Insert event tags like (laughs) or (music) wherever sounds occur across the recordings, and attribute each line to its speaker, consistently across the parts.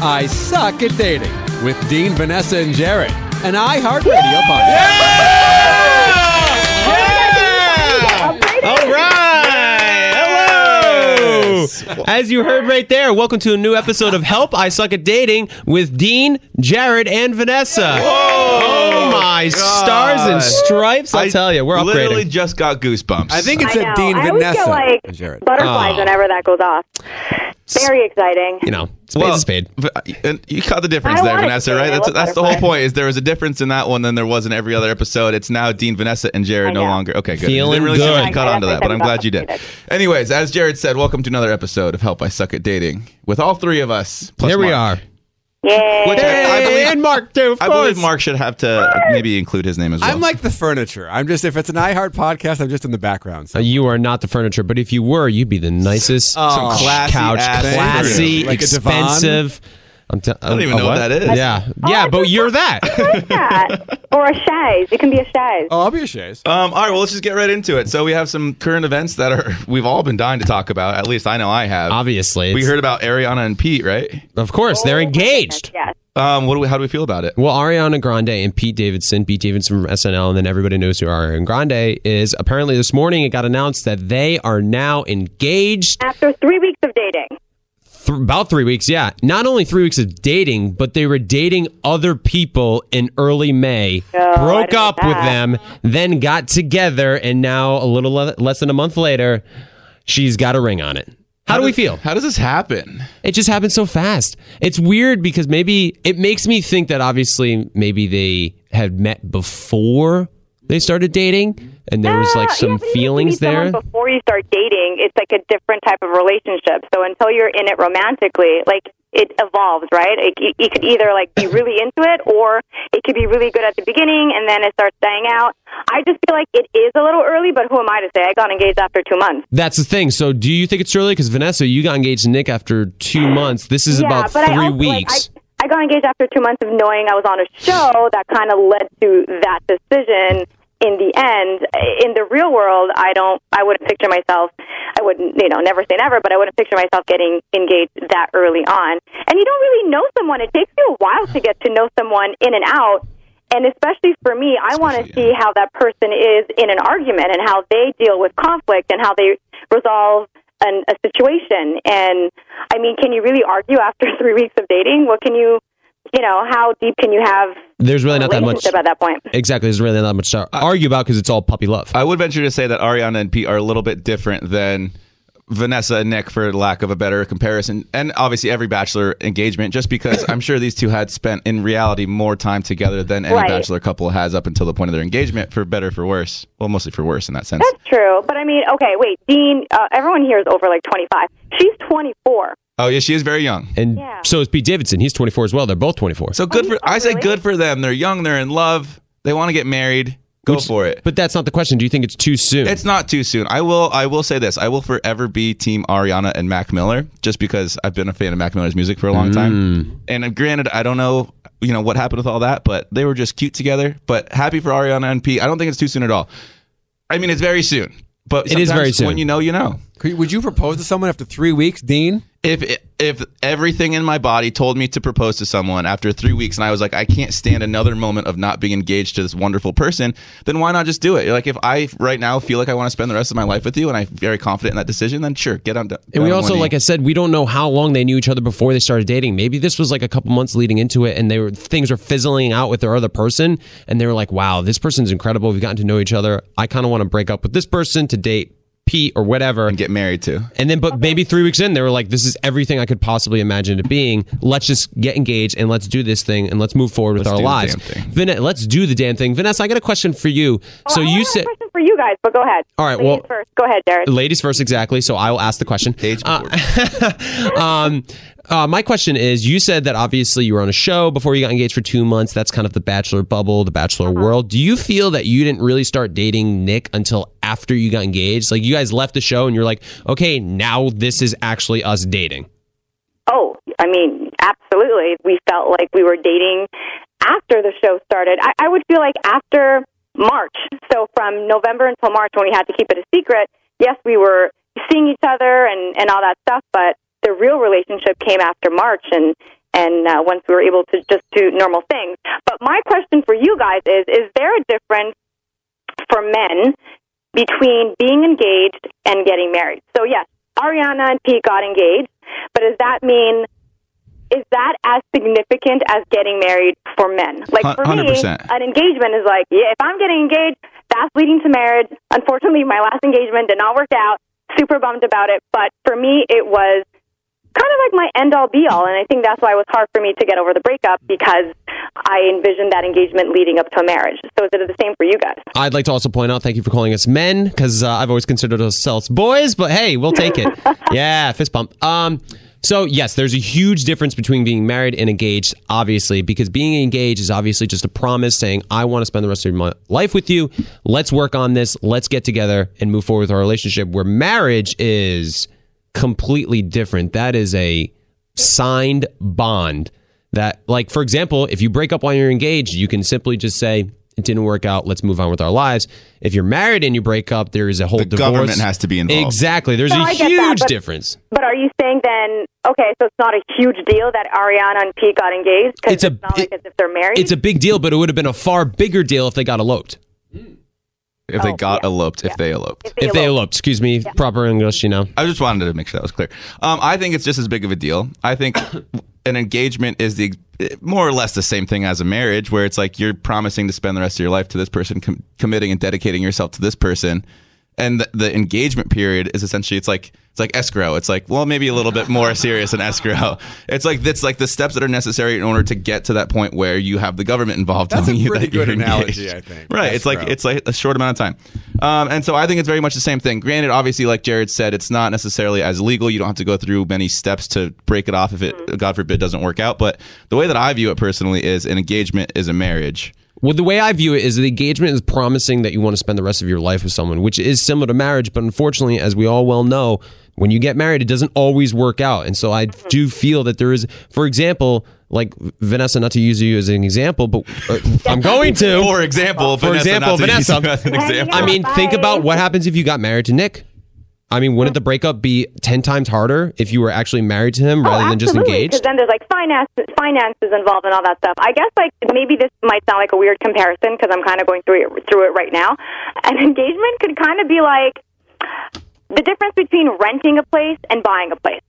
Speaker 1: I Suck at Dating with Dean, Vanessa, and Jared, an iHeartRadio podcast. Yeah!
Speaker 2: All right. Hello. As you heard right there, welcome to a new episode of Help I Suck at Dating with Dean, Jared, and Vanessa. Oh Oh my stars and stripes! I'll
Speaker 3: I
Speaker 2: tell you, we're
Speaker 3: Literally just got goosebumps.
Speaker 1: I think it's
Speaker 4: I
Speaker 1: said
Speaker 4: know.
Speaker 1: Dean,
Speaker 4: I always
Speaker 1: Vanessa,
Speaker 4: get like
Speaker 1: and Jared.
Speaker 4: butterflies
Speaker 2: Oh.
Speaker 4: whenever that goes off. Very exciting.
Speaker 2: You know, spade's
Speaker 3: well,
Speaker 2: a spade.
Speaker 3: v- uh, and you caught the difference
Speaker 4: I
Speaker 3: there,
Speaker 4: wanted
Speaker 3: Vanessa,
Speaker 4: to.
Speaker 3: right?
Speaker 4: I
Speaker 3: That's
Speaker 4: love
Speaker 3: that's the whole
Speaker 4: butterflies.
Speaker 3: point. Is there was a difference in that one than there was in every other episode. It's now Dean, Vanessa, and Jared
Speaker 4: I
Speaker 3: no
Speaker 4: know.
Speaker 3: longer. Okay, good.
Speaker 2: Feeling
Speaker 3: Didn't really
Speaker 2: good.
Speaker 3: sure if
Speaker 2: I-
Speaker 3: caught
Speaker 4: I
Speaker 3: on to that, but I'm glad you did.
Speaker 4: got
Speaker 3: Anyways, as Jared said, welcome to another episode of Help I Suck at Dating with all three of us. plus
Speaker 2: There we
Speaker 3: Mark.
Speaker 2: are.
Speaker 4: Yay.
Speaker 3: Which I, I believe,
Speaker 2: and Mark too. Of
Speaker 3: I
Speaker 2: course.
Speaker 3: believe Mark should have to maybe include his name as well.
Speaker 1: I'm like the furniture. I'm just if it's an iHeart podcast, I'm just in the background. So.
Speaker 2: Uh, You are not the furniture, but if you were, you'd be the nicest
Speaker 1: Oh. Some
Speaker 3: classy
Speaker 2: couch,
Speaker 3: ass
Speaker 2: classy,
Speaker 1: Like a divan?
Speaker 2: expensive. I'm t- I
Speaker 3: don't even know what that is.
Speaker 2: Yeah, yeah, but you're that.
Speaker 4: that. (laughs) or a chaise. It can be a chaise.
Speaker 1: Oh, I'll be a chaise.
Speaker 3: Um, all right, well, let's just get right into it. So we have some current events that are (laughs) we've all been dying to talk about. At least I know I have.
Speaker 2: Obviously,
Speaker 3: we heard about Ariana and Pete, right?
Speaker 2: Of course, they're
Speaker 4: Oh,
Speaker 2: engaged.
Speaker 4: Yes.
Speaker 3: Um, what do we? How do we feel about it?
Speaker 2: Well, Ariana Grande and Pete Davidson, Pete Davidson from SNL, and then everybody knows who Ariana Grande is. Apparently, this morning it got announced that they are now engaged.
Speaker 4: After three weeks of dating.
Speaker 2: Th- about three weeks, yeah. Not only three weeks of dating, but they were dating other people in early May,
Speaker 4: Oh,
Speaker 2: broke up with them, then got together, and now a little le- less than a month later, she's got a ring on it. How, do we feel?
Speaker 3: How does this happen?
Speaker 2: It just happened so fast. It's weird because maybe it makes me think that obviously maybe they had met before they started dating and there was like some
Speaker 4: yeah, but even if you
Speaker 2: feelings there.
Speaker 4: Before you start dating, it's like a different type of relationship. So until you're in it romantically, like it evolves, right? It, you, you could either like be really (laughs) into it, or it could be really good at the beginning and then it starts dying out. I just feel like it is a little early, but who am I to say? I got engaged after two months.
Speaker 2: That's the thing. So do you think it's early? Because Vanessa, you got engaged to Nick after two months. This is
Speaker 4: yeah,
Speaker 2: about three
Speaker 4: also,
Speaker 2: weeks.
Speaker 4: Like, I, I got engaged after two months of knowing I was on a show that kind of led to that decision. In the end, in the real world, I don't. I wouldn't picture myself. I wouldn't, you know, never say never, but I wouldn't picture myself getting engaged that early on. And you don't really know someone. It takes you a while to get to know someone in and out. And especially for me, I want to see how that person is in an argument and how they deal with conflict and how they resolve an, a situation. And I mean, can you really argue after (laughs) three weeks of dating? What can you, you know, how deep can you have
Speaker 2: There's really not that much.
Speaker 4: at that point?
Speaker 2: Exactly. There's really not much to argue about because it's all puppy love.
Speaker 3: I would venture to say that Ariana and Pete are a little bit different than Vanessa and Nick, for lack of a better comparison, and obviously every bachelor engagement. Just because (laughs) I'm sure these two had spent in reality more time together than any
Speaker 4: Right.
Speaker 3: bachelor couple has up until the point of their engagement, for better for worse. Well, mostly for worse in that sense.
Speaker 4: That's true. But I mean, okay, wait, Dean, uh, everyone here is over like 25. She's 24.
Speaker 3: Oh yeah, she is very young.
Speaker 2: And
Speaker 4: Yeah.
Speaker 2: so is Pete Davidson. He's 24 as well. They're both 24.
Speaker 3: So good
Speaker 4: Oh,
Speaker 3: for
Speaker 4: oh,
Speaker 3: I say
Speaker 4: really?
Speaker 3: good for them. They're young. They're in love. They want to get married. Go
Speaker 2: Which-
Speaker 3: for it.
Speaker 2: But that's not the question. Do you think it's too soon?
Speaker 3: It's not too soon. I will. I will say this. I will forever be Team Ariana and Mac Miller, just because I've been a fan of Mac Miller's music for a long
Speaker 2: Mm.
Speaker 3: time. And uh, granted, I don't know, you know, what happened with all that, but they were just cute together. But happy for Ariana and Pete. I don't think it's too soon at all. I mean, it's very soon. But
Speaker 2: It is very soon.
Speaker 3: When you know, you know.
Speaker 1: Could- Would you propose to someone after three weeks, Dean?
Speaker 3: If if everything in my body told me to propose to someone after three weeks, and I was like, I can't stand another moment of not being engaged to this wonderful person, then why not just do it? Like if I right now feel like I want to spend the rest of my life with you, and I'm very confident in that decision, then sure, get on.
Speaker 2: And we also, like I said, we don't know how long they knew each other before they started dating. Maybe this was like a couple months leading into it, and they were things were fizzling out with their other person, and they were like, "Wow, this person's incredible. We've gotten to know each other. I kind of want to break up with this person to date Pete or whatever."
Speaker 3: and get married to.
Speaker 2: And then, but maybe three weeks in, they were like, "This is everything I could possibly imagine it being. Let's just get engaged and let's do this thing and let's move forward with
Speaker 3: Let's
Speaker 2: our lives."
Speaker 3: damn.
Speaker 2: Vanessa, let's do the damn thing. Vanessa, I got a question for you. so
Speaker 4: Oh, I
Speaker 2: you said,
Speaker 4: a question for you guys, but go ahead.
Speaker 2: All right,
Speaker 4: Ladies
Speaker 2: well-
Speaker 4: first. Go ahead, Jared.
Speaker 2: ladies first, exactly. So I will ask the question.
Speaker 3: Age
Speaker 2: Uh, (laughs) um, uh, my question is: You said that obviously you were on a show before you got engaged for two months. That's kind of the bachelor bubble, the bachelor
Speaker 4: Uh-huh.
Speaker 2: world. Do you feel that you didn't really start dating Nick until after you got engaged? Like you guys left the show and you're like, okay, now this is actually us dating.
Speaker 4: Oh, I mean, absolutely. We felt like we were dating after the show started. I, I would feel like after March. So from November until March, when we had to keep it a secret, yes, we were seeing each other and, and all that stuff, but the real relationship came after March. And, and uh, once we were able to just do normal things. But my question for you guys is: Is there a difference for men between being engaged and getting married? So yes, Ariana and Pete got engaged, but does that mean? Is that as significant as getting married for men? Like for me,
Speaker 3: 100%.
Speaker 4: an engagement is like, yeah, if I'm getting engaged, that's leading to marriage. Unfortunately, my last engagement did not work out. Super bummed about it. But for me, it was kind of like my end all be all. And I think that's why it was hard for me to get over the breakup because I envisioned that engagement leading up to a marriage. So is it the same for you guys?
Speaker 2: I'd like to also point out, thank you for calling us men, because uh, I've always considered ourselves boys, but hey, we'll take it. (laughs) yeah, fist bump. Um, so yes, there's a huge difference between being married and engaged, obviously, because being engaged is obviously just a promise saying, I want to spend the rest of my life with you. Let's work on this. Let's get together and move forward with our relationship. Where marriage is completely different. That is a signed bond that like for example if you break up while you're engaged you can simply just say it didn't work out let's move on with our lives if you're married and you break up there is a whole
Speaker 3: The
Speaker 2: divorce
Speaker 3: government has to be involved.
Speaker 2: exactly there's
Speaker 4: No,
Speaker 2: a
Speaker 4: I get that,
Speaker 2: huge
Speaker 4: but-
Speaker 2: difference
Speaker 4: But are you saying then, okay, so it's not a huge deal that Ariana and Pete got engaged? Because
Speaker 2: It's
Speaker 4: it's,
Speaker 2: a-
Speaker 4: not like as if they're married?
Speaker 2: it's a big deal but it would have been a far bigger deal if they got eloped hmm.
Speaker 3: If they
Speaker 4: Oh,
Speaker 3: got
Speaker 4: yeah.
Speaker 3: eloped, if
Speaker 4: Yeah.
Speaker 3: they eloped.
Speaker 2: if they eloped excuse me proper english you know
Speaker 3: I just wanted to make sure that was clear. Um, I think it's just as big of a deal. I think (coughs) an engagement is the more or less the same thing as a marriage, where it's like you're promising to spend the rest of your life to this person, com- committing and dedicating yourself to this person, and the, the engagement period is essentially it's like it's like escrow. It's like well, maybe a little bit more serious than escrow. (laughs) It's like it's like the steps that are necessary in order to get to that point where you have the government involved
Speaker 1: That's a
Speaker 3: telling you that you're
Speaker 1: good analogy,
Speaker 3: engaged.
Speaker 1: I think. (laughs)
Speaker 3: Right. It's like it's like a short amount of time. Um, and so I think it's very much the same thing. Granted, obviously, like Jared said, it's not necessarily as legal. You don't have to go through many steps to break it off if it, God forbid, doesn't work out. But the way that I view it personally is an engagement is a marriage.
Speaker 2: Well, the way I view it is the engagement is promising that you want to spend the rest of your life with someone, which is similar to marriage. But unfortunately, as we all well know, when you get married, it doesn't always work out. And so I do feel that there is, for example, like Vanessa, not to use you as an example, but uh, (laughs) I'm going to.
Speaker 3: For example,
Speaker 2: For
Speaker 3: Vanessa,
Speaker 2: example,
Speaker 3: not to use
Speaker 2: Vanessa.
Speaker 3: you as an (laughs) example.
Speaker 2: I mean, think about what happens if you got married to Nick. I mean, wouldn't the breakup be 10 times harder if you were actually married to him oh, rather
Speaker 4: oh,
Speaker 2: than just
Speaker 4: engaged? Because then there's like finance, finances involved and all that stuff. I guess like maybe this might sound like a weird comparison because I'm kind of going through it through it right now. An engagement could kind of be like the difference between renting a place and buying a place.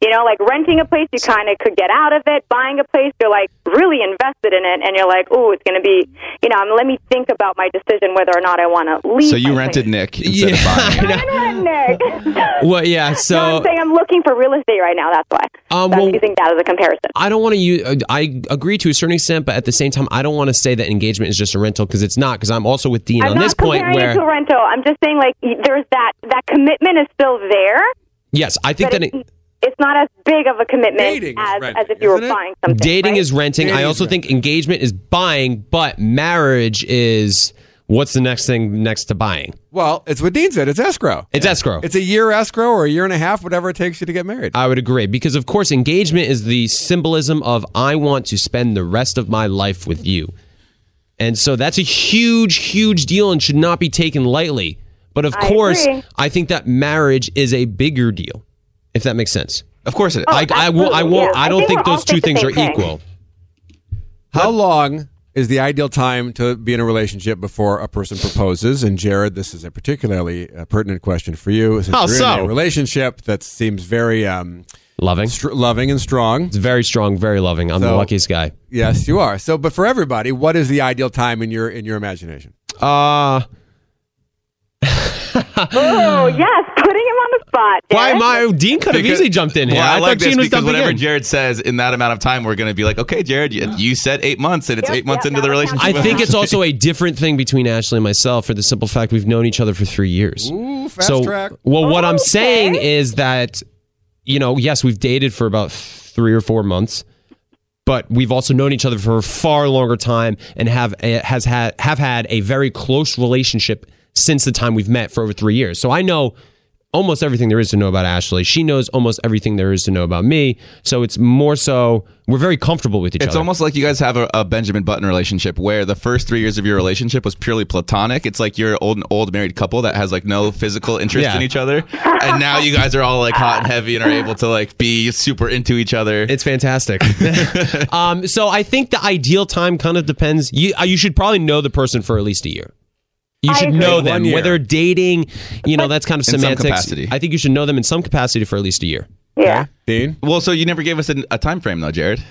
Speaker 4: You know, like renting a place, you kind of could get out of it. Buying a place, you're like really invested in it, and you're like, oh, it's going to be, you know, let me think about my decision whether or not I want to leave.
Speaker 3: so you rented
Speaker 4: place.
Speaker 3: Nick instead of
Speaker 2: Yeah.
Speaker 3: buying. (laughs)
Speaker 4: I didn't rent Nick. (laughs)
Speaker 2: Well, yeah,
Speaker 4: no,
Speaker 2: so.
Speaker 4: I'm saying I'm looking for real estate right now. That's why.
Speaker 2: Um,
Speaker 4: so
Speaker 2: well-
Speaker 4: I'm using that as a comparison.
Speaker 2: I don't want to use. I agree to a certain extent, but at the same time, I don't want to say that engagement is just a rental because it's not. Because I'm also with Dean
Speaker 4: I'm
Speaker 2: on
Speaker 4: not
Speaker 2: this point
Speaker 4: comparing
Speaker 2: where
Speaker 4: it to a rental. I'm just saying like there's that that commitment is still there,
Speaker 2: yes, I think
Speaker 4: but
Speaker 2: that
Speaker 4: it's,
Speaker 2: it,
Speaker 4: it's not as big of a commitment
Speaker 1: Dating is
Speaker 4: as
Speaker 1: renting,
Speaker 4: as if you were
Speaker 1: isn't it?
Speaker 4: buying something.
Speaker 2: dating
Speaker 4: right?
Speaker 2: is renting.
Speaker 1: Dating
Speaker 2: I
Speaker 1: is
Speaker 2: also think engagement is buying, but marriage is what's the next thing next to buying?
Speaker 1: Well, it's what Dean said. It's escrow.
Speaker 2: It's escrow.
Speaker 1: It's a year escrow or a year and a half, whatever it takes you to get married.
Speaker 2: I would agree because, of course, engagement is the symbolism of I want to spend the rest of my life with you. And so that's a huge, huge deal and should not be taken lightly. But of
Speaker 4: I
Speaker 2: course,
Speaker 4: agree.
Speaker 2: I think that marriage is a bigger deal, if that makes sense.
Speaker 3: Of course it is.
Speaker 4: Oh,
Speaker 2: I, I, will, I
Speaker 4: absolutely,
Speaker 2: won't.
Speaker 4: yeah.
Speaker 2: I
Speaker 4: I
Speaker 2: don't
Speaker 4: think
Speaker 2: think those two things are
Speaker 4: thing.
Speaker 2: equal.
Speaker 1: How long is the ideal time to be in a relationship before a person proposes? And Jared, this is a particularly uh, pertinent question for you. Since
Speaker 2: How
Speaker 1: you're in a relationship that seems very um,
Speaker 2: Loving.
Speaker 1: str- loving and strong.
Speaker 2: It's very strong, very loving. I'm the luckiest guy.
Speaker 1: Yes, you are. So, but for everybody, what is the ideal time in your in your imagination?
Speaker 2: Uh, (laughs)
Speaker 4: Oh yes, putting him on the spot.
Speaker 2: why
Speaker 4: Derek.
Speaker 2: am I? Dean could have
Speaker 3: Because-
Speaker 2: easily jumped in here.
Speaker 3: Well, I,
Speaker 2: I,
Speaker 3: like
Speaker 2: thought
Speaker 3: this
Speaker 2: Gene was
Speaker 3: because whatever
Speaker 2: again.
Speaker 3: Jared says in that amount of time, we're going to be like, okay, Jared, you, you said eight months, and it's
Speaker 4: Yep,
Speaker 3: eight months
Speaker 4: yep,
Speaker 3: into the relationship.
Speaker 2: I think it's also a different thing between Ashley and myself for the simple fact we've known each other for three years.
Speaker 1: Ooh, fast
Speaker 2: so,
Speaker 1: track.
Speaker 2: well, what I'm
Speaker 4: Okay.
Speaker 2: saying is that, you know, yes, we've dated for about three or four months, but we've also known each other for a far longer time and have eh, has had have had a very close relationship since the time we've met for over three years. So I know almost everything there is to know about Ashley. She knows almost everything there is to know about me. So it's more so we're very comfortable with each
Speaker 3: It's
Speaker 2: other.
Speaker 3: It's almost like you guys have a, a Benjamin Button relationship where the first three years of your relationship was purely platonic. It's like you're an old, old married couple that has like no physical interest
Speaker 2: Yeah.
Speaker 3: in each other, and now you guys are all like hot and heavy and are able to like be super into each other.
Speaker 2: It's fantastic. (laughs) um, so I think the ideal time kind of depends. You uh, you should probably know the person for at least a year. You should know them.
Speaker 1: year.
Speaker 2: Whether dating, you know, that's kind of
Speaker 3: In some
Speaker 2: semantics.
Speaker 3: capacity.
Speaker 2: I think you should know them in some capacity for at least a year.
Speaker 4: Yeah.
Speaker 1: Dean?
Speaker 3: well, so you never gave us a, a time frame though, Jared.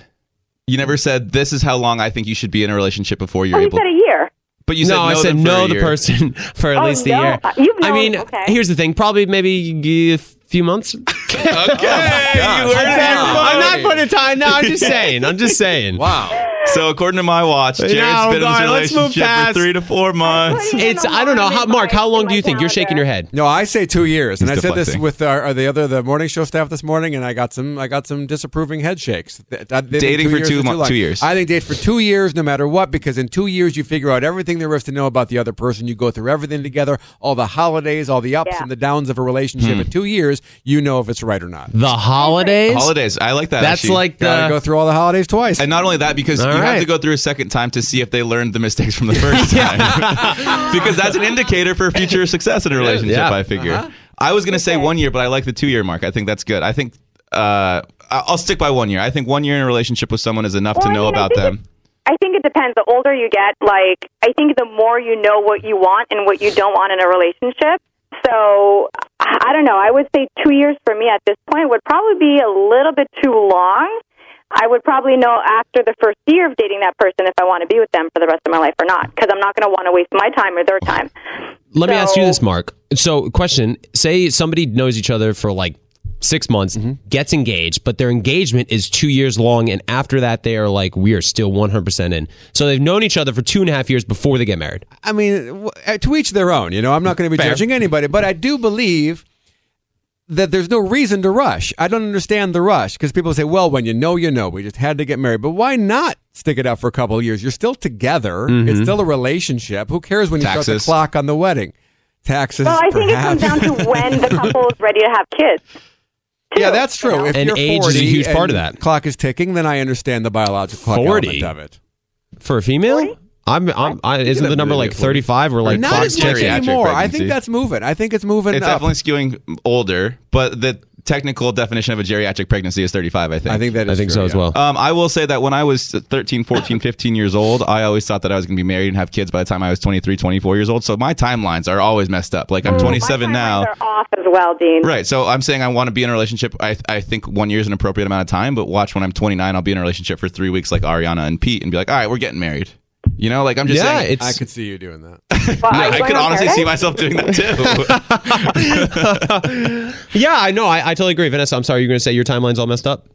Speaker 3: You never said this is how long I think you should be in a relationship before you're
Speaker 4: Oh, you
Speaker 3: able.
Speaker 4: said a year.
Speaker 3: but you said
Speaker 2: no,
Speaker 3: said
Speaker 2: I
Speaker 3: know
Speaker 2: said
Speaker 3: them for
Speaker 2: know
Speaker 3: a
Speaker 2: the
Speaker 3: year.
Speaker 2: person (laughs) for at
Speaker 4: Oh,
Speaker 2: least a
Speaker 4: no.
Speaker 2: year.
Speaker 4: Uh, you've
Speaker 2: I
Speaker 4: known-
Speaker 2: mean,
Speaker 4: okay.
Speaker 2: here's the thing. Probably maybe a few months. (laughs)
Speaker 3: Okay, oh, you heard it here
Speaker 2: I'm not
Speaker 3: first.
Speaker 2: putting time. No, I'm just (laughs) saying. I'm just saying.
Speaker 1: Wow.
Speaker 3: So according to my watch, Jared's
Speaker 2: No,
Speaker 3: been in
Speaker 2: God,
Speaker 3: this
Speaker 2: let's move
Speaker 3: relationship for three to four months.
Speaker 2: It's I don't know how Mark. How long do you think you're shaking your head?
Speaker 1: No, I say two years, and
Speaker 3: He's
Speaker 1: I said this with our, are the other the morning show staff this morning, and I got some I got some disapproving head shakes. Th- that- they think
Speaker 3: Dating for two
Speaker 1: is
Speaker 3: mo- two years.
Speaker 1: I think date for two years, no matter what, because in two years you figure out everything there is to know about the other person. You go through everything together, all the holidays, all the ups
Speaker 4: Yeah.
Speaker 1: and the downs of a relationship.
Speaker 3: Hmm.
Speaker 1: In two years, you know if it's right or not.
Speaker 2: The holidays.
Speaker 3: Holidays, I like that.
Speaker 2: That's
Speaker 3: actually.
Speaker 2: like
Speaker 1: Got to go through all the holidays twice.
Speaker 3: And not only that, because
Speaker 2: All
Speaker 3: you have to go through a second time to see if they learned the mistakes from the (laughs) first time. (laughs) because that's an indicator for future success in a relationship,
Speaker 2: Yeah.
Speaker 3: I figure. I was going to say one year, but I like the two year mark. I think that's good. I think uh, I- I'll stick by one year. I think one year in a relationship with someone is enough
Speaker 4: Well,
Speaker 3: to
Speaker 4: I
Speaker 3: know
Speaker 4: mean,
Speaker 3: about
Speaker 4: think
Speaker 3: them.
Speaker 4: it- I think it depends. The older you get, like I think the more you know what you want and what you don't want in a relationship. So I I don't know. I would say two years for me at this point would probably be a little bit too long. I would probably know after the first year of dating that person if I want to be with them for the rest of my life or not, because I'm not going to want to waste my time or their time.
Speaker 2: Let me ask you this, Mark. So, question: Say somebody knows each other for like six months, gets engaged, but their engagement is two years long, and after that, they are like, we are still 100 percent in. So they've known each other for two and a half years before they get married.
Speaker 1: I mean, uh, to each their own. You know, I'm not going to be
Speaker 2: Fair.
Speaker 1: judging anybody, but I do believe that there's no reason to rush. I don't understand the rush because people say, "Well, when you know, you know." We just had to get married, but why not stick it out for a couple of years? You're still together. Mm-hmm. It's still a relationship. Who cares when you start the clock on the wedding? Taxes.
Speaker 4: Well, I think it comes down to when the (laughs) couple is ready to have kids.
Speaker 1: yeah,
Speaker 4: too,
Speaker 1: that's
Speaker 4: you
Speaker 1: true.
Speaker 4: know?
Speaker 1: If
Speaker 2: And
Speaker 1: you're
Speaker 2: age is a huge part of that.
Speaker 1: Clock is ticking. Then I understand the biological clock
Speaker 2: 40?
Speaker 1: element of it.
Speaker 2: For a female, I'm, I'm, I, isn't the number like 35 or like
Speaker 1: Not
Speaker 2: clock
Speaker 1: as much
Speaker 2: ticking?
Speaker 3: geriatric
Speaker 1: anymore. I think that's moving. I think it's moving.
Speaker 3: It's
Speaker 1: up.
Speaker 3: definitely skewing older, but the technical definition of a geriatric pregnancy is 35, I think.
Speaker 1: I think that is
Speaker 2: I think
Speaker 1: true,
Speaker 2: so as well.
Speaker 3: Um, I will say that when I was 13, 14, (laughs) 15 years old, I always thought that I was going to be married and have kids by the time I was 23, 24 years old. So my timelines are always messed up. Like I'm 27
Speaker 4: My
Speaker 3: now.
Speaker 4: are off as well, Dean.
Speaker 3: Right. So I'm saying I want to be in a relationship. I, I think one year is an appropriate amount of time, but watch when I'm 29, I'll be in a relationship for three weeks like Ariana and Pete and be like, all right, we're getting married. You know, like I'm just
Speaker 2: yeah,
Speaker 3: saying.
Speaker 2: it's
Speaker 1: I could see you doing that. (laughs)
Speaker 4: Well,
Speaker 3: No,
Speaker 4: are you
Speaker 3: I could honestly
Speaker 4: paradise?
Speaker 3: see myself doing that too. (laughs) (laughs)
Speaker 2: yeah. I know. I, I totally agree, Vanessa. I'm sorry. You're going to say your timeline's all messed up.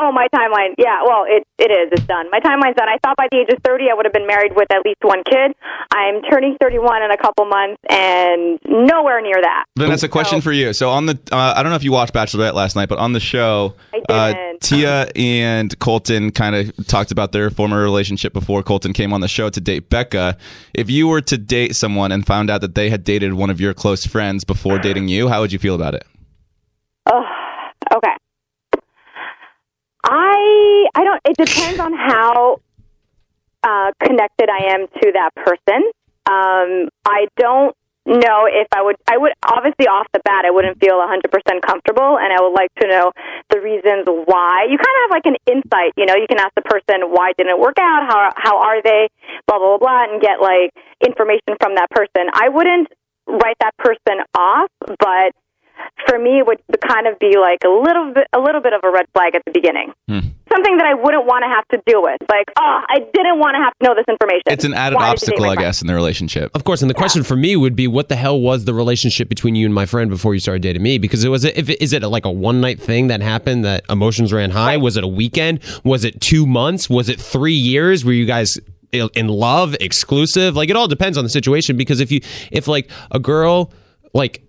Speaker 4: Oh, my timeline. Yeah, well, it it is. It's done. My timeline's done. I thought by the age of 30 I would have been married with at least one kid. I'm turning 31 in a couple months and nowhere near that.
Speaker 3: Then that's a question
Speaker 4: So-
Speaker 3: for you. So on the, uh, I don't know if you watched Bachelorette last night, but on the show, uh. Tia and Colton kind of talked about their former relationship before Colton came on the show to date Becca. If you were to date someone and found out that they had dated one of your close friends before dating you, how would you feel about it?
Speaker 4: Oh. I I don't. It depends on how uh, connected I am to that person. Um, I don't know if I would. I would obviously off the bat, I wouldn't feel 100 percent comfortable, and I would like to know the reasons why. You kind of have like an insight. You know, you can ask the person why didn't it work out, how how are they, blah blah blah, blah and get like information from that person. I wouldn't write that person off, but for me would kind of be like a little bit a little bit of a red flag at the beginning. Hmm. Something that I wouldn't want to have to deal with. Like, oh, I didn't want to have to know this information.
Speaker 3: It's an added
Speaker 4: Why did you date
Speaker 3: obstacle, I guess, in the relationship.
Speaker 2: Of course, and the question for me would be, what the hell was the relationship between you and my friend before you started dating me? Because it was, if it, is it like a one night thing that happened that emotions ran high? Was it a weekend? Was it two months? Was it three years? Were you guys in love, exclusive? Like it all depends on the situation. Because if you, if like a girl, like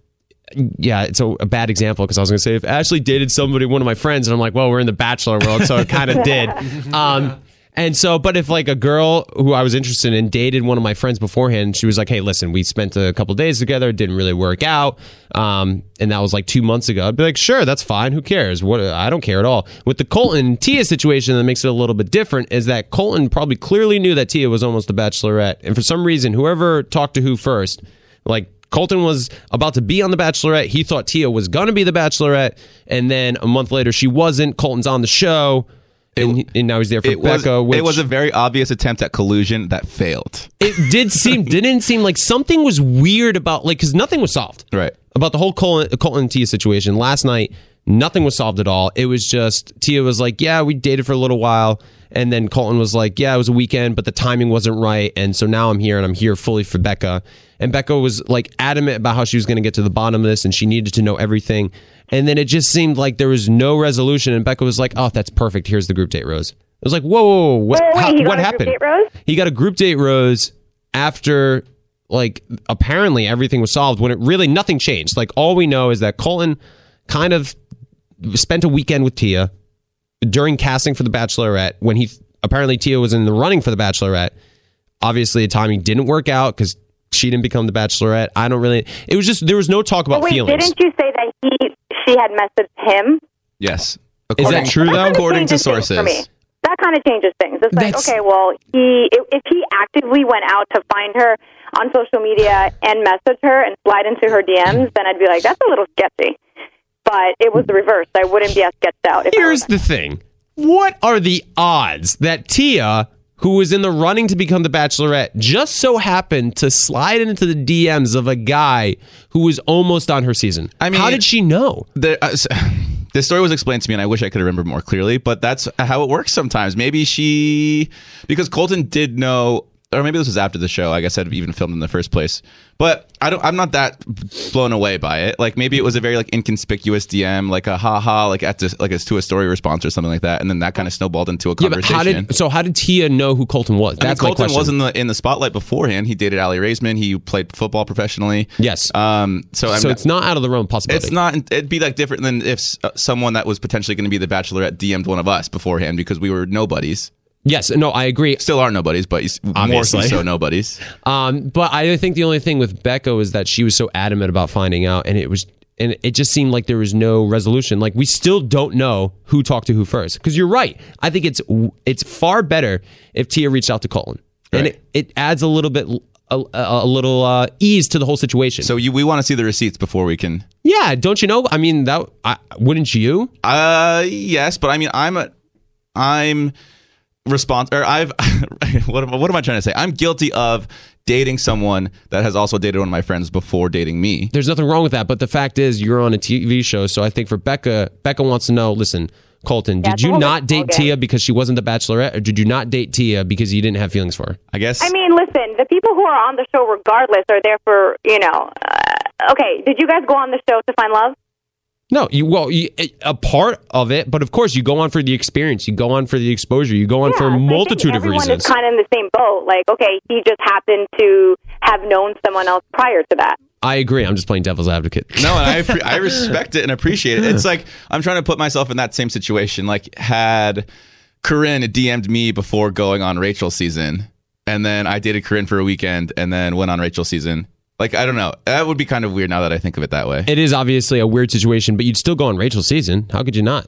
Speaker 2: yeah, it's a, a bad example because I was going to say if Ashley dated somebody, one of my friends, and I'm like, well, we're in the bachelor world, so it kind of (laughs) did. Um, And so, but if like a girl who I was interested in dated one of my friends beforehand, she was like, "Hey, listen, we spent a couple days together, it didn't really work out," um, and that was like two months ago. I'd be like, "Sure, that's fine. Who cares? What? I don't care at all." With the Colton Tia situation, that makes it a little bit different is that Colton probably clearly knew that Tia was almost the Bachelorette, and for some reason, whoever talked to who first, like Colton was about to be on The Bachelorette. He thought Tia was going to be The Bachelorette. And then a month later, she wasn't. Colton's on the show. And, he- and now he's there for
Speaker 3: It was,
Speaker 2: Becca. Which
Speaker 3: it was a very obvious attempt at collusion that failed.
Speaker 2: it did seem (laughs) didn't seem like something was weird about like because nothing was solved
Speaker 3: Right.
Speaker 2: about the whole Colton, Colton and Tia situation last night. Nothing was solved at all. It was just Tia was like, "Yeah, we dated for a little while," and then Colton was like, "Yeah, it was a weekend, but the timing wasn't right, and so now I'm here, and I'm here fully for Becca." And Becca was like adamant about how she was going to get to the bottom of this, and she needed to know everything. And then it just seemed like there was no resolution, and Becca was like, "Oh, that's perfect. Here's the group date rose." It was like, "Whoa, whoa, whoa what,
Speaker 4: Wait, wait,
Speaker 2: how-
Speaker 4: he got
Speaker 2: what happened?" He got a group date rose after like apparently everything was solved when it really nothing changed. Like all we know is that Colton kind of spent a weekend with Tia during casting for the Bachelorette when he apparently Tia was in the running for the Bachelorette. Obviously, the timing didn't work out because she didn't become the Bachelorette. I don't really. It was just there was no talk about
Speaker 4: But wait,
Speaker 2: feelings.
Speaker 4: didn't you say that he she had messaged him?
Speaker 3: Yes.
Speaker 2: Is that true
Speaker 4: That
Speaker 2: though?
Speaker 4: kinda
Speaker 3: According to sources.
Speaker 4: That kind of changes things. It's like,
Speaker 2: That's-
Speaker 4: okay, well, he if, if he actively went out to find her on social media and message her and slide into her DMs, then I'd be like, that's a little sketchy. But it was the reverse. I wouldn't be as sketched out. If
Speaker 2: Here's the thing. What are the odds that Tia, who was in the running to become the Bachelorette, just so happened to slide into the DMs of a guy who was almost on her season?
Speaker 3: I mean-
Speaker 2: how did she know?
Speaker 3: the, uh, s- (sighs) this story was explained to me, and I wish I could remember more clearly. But that's how it works sometimes. Maybe she, because Colton did know, or maybe this was after the show. I guess I'd even filmed in the first place. But I don't. I'm not that blown away by it. Like maybe it was a very like inconspicuous DM, like a ha ha, like at this, like a, to a story response or something like that, and then that kind of snowballed into a conversation.
Speaker 2: Yeah, but how did so? How did Tia know who Colton was?
Speaker 3: I mean,
Speaker 2: That's
Speaker 3: Colton was in the in the spotlight beforehand. He dated Aly Raisman. He played football professionally.
Speaker 2: yes.
Speaker 3: Um. So, I'm
Speaker 2: so
Speaker 3: not-
Speaker 2: it's not out of the realm of possibility.
Speaker 3: it's not. It'd be like different than if uh, someone that was potentially going to be the Bachelorette DM'd one of us beforehand because we were nobodies.
Speaker 2: Yes. No, I agree.
Speaker 3: Still are nobodies, but s- more
Speaker 2: Obviously.
Speaker 3: so nobodies. (laughs)
Speaker 2: Um, but I think the only thing with Becca was that she was so adamant about finding out, and it was, and it just seemed like there was no resolution. Like we still don't know who talked to who first. Because you're right. I think it's it's far better if Tia reached out to Colton, and it, it adds a little bit a, a, a little uh, ease to the whole situation.
Speaker 3: So you, we want to see the receipts before we can.
Speaker 2: yeah, don't you know? I mean, that I, wouldn't you?
Speaker 3: Uh, yes, but I mean, I'm a, I'm respons or I've (laughs) what am I, what am I trying to say? I'm guilty of dating someone that has also dated one of my friends before dating me.
Speaker 2: There's nothing wrong with that, but the fact is, you're on a TV show, so I think for Becca, Becca wants to know. Listen, Colton,
Speaker 4: Yeah,
Speaker 2: did you not date
Speaker 4: ballgame.
Speaker 2: Tia because she wasn't the Bachelorette, or did you not date Tia because you didn't have feelings for her?
Speaker 3: I guess.
Speaker 4: I mean, listen, the people who are on the show, regardless, are there for you know. Uh, okay, did you guys go on the show to find love?
Speaker 2: No, you well, you, a part of it, but of course, you go on for the experience, you go on for the exposure, you go on for
Speaker 4: so
Speaker 2: a
Speaker 4: I think
Speaker 2: multitude of
Speaker 4: everyone
Speaker 2: reasons.
Speaker 4: is kind of in the same boat. Like, okay, he just happened to have known someone else prior to that.
Speaker 2: I agree. I'm just playing devil's advocate.
Speaker 3: No, and I I (laughs) respect it and appreciate it. It's like I'm trying to put myself in that same situation. Like had Corinne DM'd me before going on Rachel's season, and then I dated Corinne for a weekend, and then went on Rachel's season. Like I don't know, that would be kind of weird now that I think of it that way.
Speaker 2: It is obviously a weird situation, but you'd still go on Rachel's season. How could you not?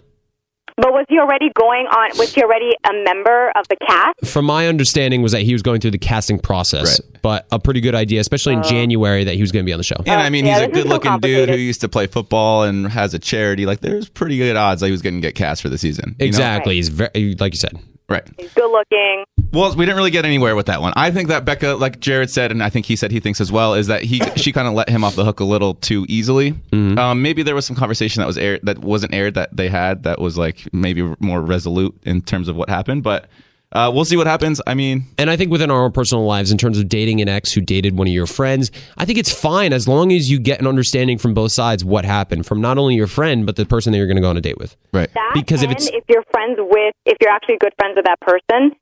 Speaker 4: But was he already going on? Was he already a member of the cast?
Speaker 2: From my understanding, was that he was going through the casting process,
Speaker 3: Right.
Speaker 2: but a pretty good idea, especially in oh. January, that he was going to be on the show.
Speaker 3: And I mean,
Speaker 4: yeah,
Speaker 3: he's a
Speaker 4: this is so
Speaker 3: good-looking dude who used to play football and has a charity. Like, there's pretty good odds that he was going to get cast for the season. you know?
Speaker 2: Exactly. He's very, like you said.
Speaker 3: Right.
Speaker 4: He's good looking.
Speaker 3: Well, we didn't really get anywhere with that one. I think that Becca, like Jared said, and I think he said he thinks as well, is that he she kind of let him off the hook a little too easily.
Speaker 2: Mm-hmm.
Speaker 3: Um, maybe there was some conversation that was aired that wasn't aired that they had that was like maybe more resolute in terms of what happened, but uh, we'll see what happens. I mean,
Speaker 2: And I think within our own personal lives, in terms of dating an ex who dated one of your friends, I think it's fine as long as you get an understanding from both sides what happened from not only your friend but the person that you're going to go on a date with.
Speaker 3: right.
Speaker 4: That
Speaker 2: Because if it's-
Speaker 4: if you're friends with, if you're actually good friends with that person,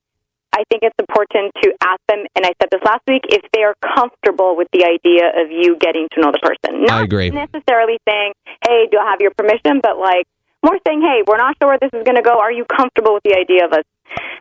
Speaker 4: I think it's important to ask them. And I said this last week: if they are comfortable with the idea of you getting to know the person, not
Speaker 2: I agree.
Speaker 4: necessarily saying, "Hey, do I have your permission?" But like more saying, "Hey, we're not sure where this is going to go. Are you comfortable with the idea of us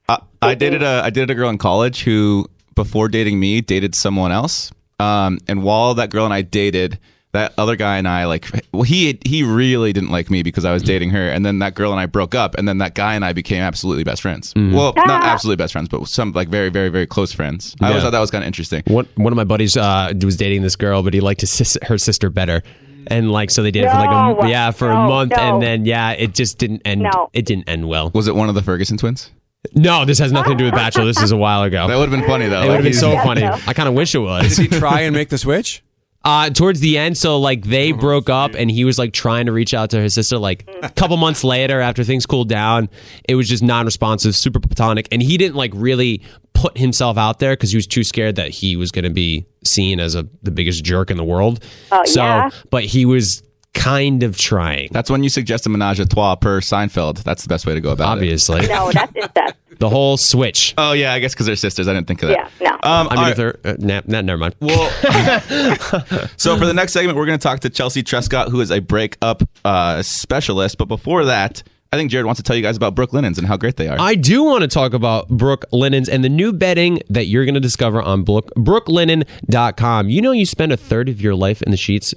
Speaker 3: I, I dated a I dated a girl in college who before dating me dated someone else. Um, and while that girl and I dated, that other guy and I like well he he really didn't like me because I was dating her, and then that girl and I broke up, and then that guy and I became absolutely best friends. Well, not absolutely best friends, but some like very very very close friends. I always thought that was kind of interesting.
Speaker 2: One one of my buddies uh, was dating this girl, but he liked his sis- her sister better. And like so they dated for like a yeah for a month
Speaker 4: no.
Speaker 2: and then yeah it just didn't end
Speaker 4: No.
Speaker 2: it didn't end well.
Speaker 3: Was it one of the Ferguson twins?
Speaker 2: No, this has nothing to do with Bachelor. This is a while ago.
Speaker 3: That would have been funny though.
Speaker 2: It would have been so
Speaker 3: he's-
Speaker 2: funny.
Speaker 4: no.
Speaker 2: I kind of wish it was.
Speaker 1: Did he try and make the switch?
Speaker 2: Uh, towards the end, so like they broke up, and he was like trying to reach out to his sister. Like a couple months later, after things cooled down, it was just non-responsive, super platonic, and he didn't like really put himself out there because he was too scared that he was going to be seen as a the biggest jerk in the world.
Speaker 4: Oh,
Speaker 2: so,
Speaker 4: yeah?
Speaker 2: but he was kind of trying.
Speaker 3: That's when you suggest a menage a trois per Seinfeld. That's the best way to go about it.
Speaker 2: Obviously,
Speaker 4: No, that's incest.
Speaker 2: The whole switch.
Speaker 3: Oh yeah, I guess because they're sisters. I didn't think of that.
Speaker 4: Yeah, no.
Speaker 3: Um,
Speaker 2: I mean,
Speaker 3: right.
Speaker 2: if they're uh, nah, nah, never mind.
Speaker 3: Well, (laughs) (laughs) so for the next segment, we're going to talk to Chelsea Trescott, who is a breakup uh, specialist. But before that, I think Jared wants to tell you guys about Brooklinens and how great they are.
Speaker 2: I do want to talk about Brooklinens and the new bedding that you're going to discover on Brook, brooklinen.com. You know, you spend a third of your life in the sheets.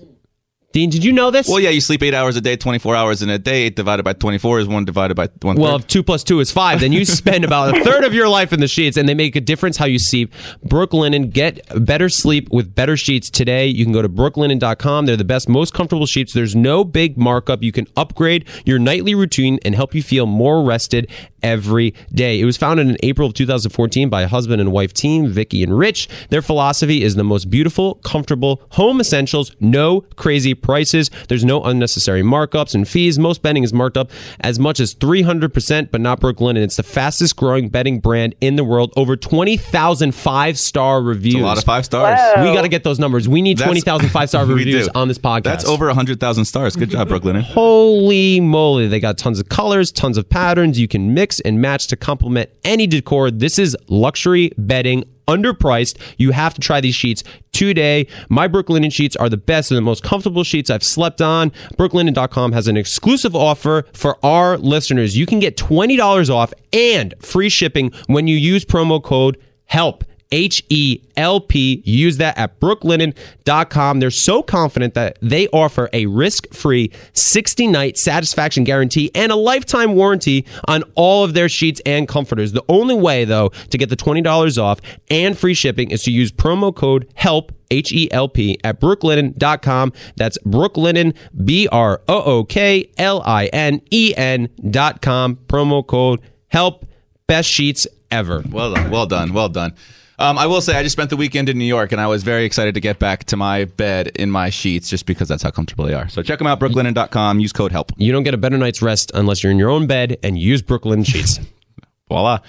Speaker 2: Dean, did you know this?
Speaker 3: well, yeah, you sleep eight hours a day, 24 hours in a day. Eight divided by 24 is one divided by one.
Speaker 2: Well, if two plus two is five, then you (laughs) spend about a third of your life in the sheets, and they make a difference how you sleep. Brooklinen, get better sleep with better sheets today. You can go to brooklinen.com. They're the best, most comfortable sheets. There's no big markup. You can upgrade your nightly routine and help you feel more rested every day. It was founded in April of 2014 by a husband and wife team, Vicky and Rich. Their philosophy is the most beautiful, comfortable home essentials, no crazy prices. There's no unnecessary markups and fees. Most bedding is marked up as much as 300%, but not Brooklinen. And it's the fastest growing bedding brand in the world. Over 20,000 five star reviews.
Speaker 3: a lot of five stars.
Speaker 4: Whoa.
Speaker 2: We got to get those numbers. We need
Speaker 3: That's-
Speaker 2: 20,000 five star (laughs) reviews on this podcast.
Speaker 3: That's over 100,000 stars. Good job, Brooklinen. (laughs)
Speaker 2: Holy moly. They got tons of colors, tons of patterns. You can mix and match to complement any decor. This is luxury bedding. Underpriced. You have to try these sheets today. My Brooklinen sheets are the best and the most comfortable sheets I've slept on. Brooklinen.com has an exclusive offer for our listeners. You can get $20 off and free shipping when you use promo code HELP. H E L P. Use that at brooklinen.com. They're so confident that they offer a risk free 60 night satisfaction guarantee and a lifetime warranty on all of their sheets and comforters. The only way, though, to get the $20 off and free shipping is to use promo code HELP. H E L P at brooklinen.com. That's brooklinen, B R O O K L I N E N dot com. Promo code HELP. Best sheets ever.
Speaker 3: Well done. Well done. Well done. Um, I will say, I just spent the weekend in New York, and I was very excited to get back to my bed in my sheets, just because that's how comfortable they are. So check them out, brooklinen.com. Use code HELP.
Speaker 2: You don't get a better night's rest unless you're in your own bed and use Brooklinen sheets. (laughs)
Speaker 3: Voila.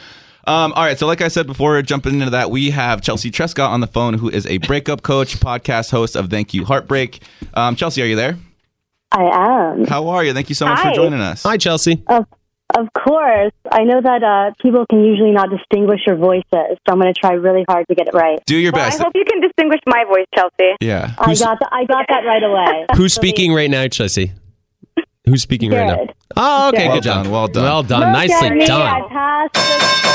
Speaker 3: Um, all right. So, like I said before, jumping into that, we have Chelsea Trescott on the phone, who is a breakup coach, podcast host of Thank You Heartbreak. Um, Chelsea, are you there?
Speaker 5: I am.
Speaker 3: How are you? Thank you so much
Speaker 5: Hi.
Speaker 3: for joining us.
Speaker 2: Hi, Chelsea.
Speaker 5: Of, of course. I know that uh, people can usually not distinguish your voices, so I'm going to try really hard to get it right.
Speaker 3: Do your
Speaker 4: Well, I hope you can distinguish my voice, Chelsea.
Speaker 3: Yeah.
Speaker 5: I got, th- I got that right away.
Speaker 2: Who's speaking right now, Chelsea? Who's speaking right now? Oh, okay.
Speaker 5: Jared.
Speaker 2: Good job.
Speaker 3: done, well done.
Speaker 2: Well done.
Speaker 5: Look
Speaker 2: Nicely done.
Speaker 5: I passed it.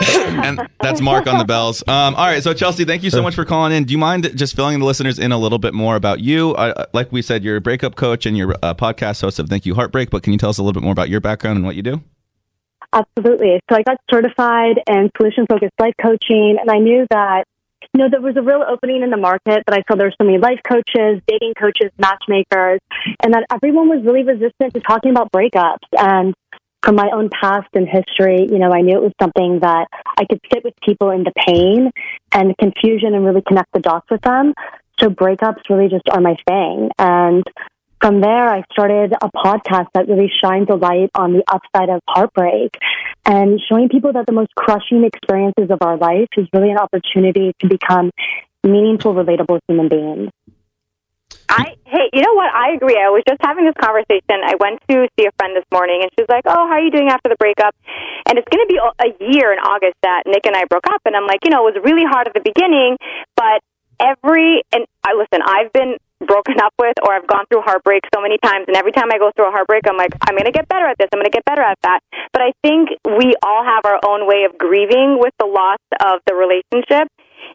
Speaker 5: (laughs)
Speaker 3: and that's Mark on the bells. Um, all right, so Chelsea, thank you so much for calling in. Do you mind just filling the listeners in a little bit more about you? Uh, like we said, you're a breakup coach and you're a podcast host of Thank You Heartbreak. But can you tell us a little bit more about your background and what you do?
Speaker 5: Absolutely. So I got certified in solution focused life coaching, and I knew that you know there was a real opening in the market. But I saw there were so many life coaches, dating coaches, matchmakers, and that everyone was really resistant to talking about breakups. And from my own past and history, you know, I knew it was something that I could sit with people in the pain and the confusion and really connect the dots with them. So breakups really just are my thing. And from there, I started a podcast that really shines a light on the upside of heartbreak and showing people that the most crushing experiences of our life is really an opportunity to become meaningful, relatable human beings.
Speaker 4: I hey, you know what? I agree. I was just having this conversation. I went to see a friend this morning, and she's like, "Oh, how are you doing after the breakup?" And it's going to be a year in August that Nick and I broke up, and I'm like, you know, it was really hard at the beginning, but every and I listen. I've been broken up with or I've gone through heartbreak so many times and every time I go through a heartbreak I'm like I'm going to get better at this I'm going to get better at that but I think we all have our own way of grieving with the loss of the relationship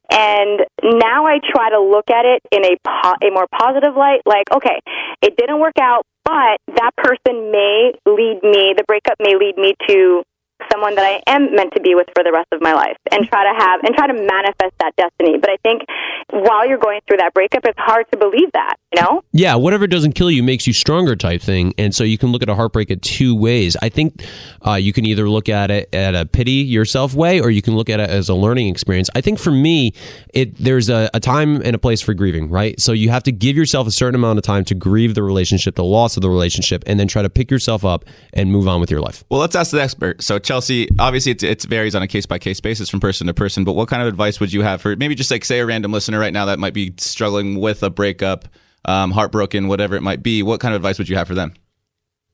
Speaker 4: and now I try to look at it in a po- a more positive light like okay it didn't work out but that person may lead me the breakup may lead me to someone that I am meant to be with for the rest of my life and try to have and try to manifest that destiny. But I think while you're going through that breakup, it's hard to believe that, you know?
Speaker 2: Yeah, whatever doesn't kill you makes you stronger type thing. And so you can look at a heartbreak at two ways. I think uh, you can either look at it at a pity yourself way or you can look at it as a learning experience. I think for me, it there's a, a time and a place for grieving, right? So you have to give yourself a certain amount of time to grieve the relationship, the loss of the relationship, and then try to pick yourself up and move on with your life.
Speaker 3: Well, let's ask the expert. So, Chelsea, obviously it, it varies on a case by case basis from person to person, but what kind of advice would you have for maybe just like, say, a random listener right now that might be struggling with a breakup, um, heartbroken, whatever it might be? What kind of advice would you have for them?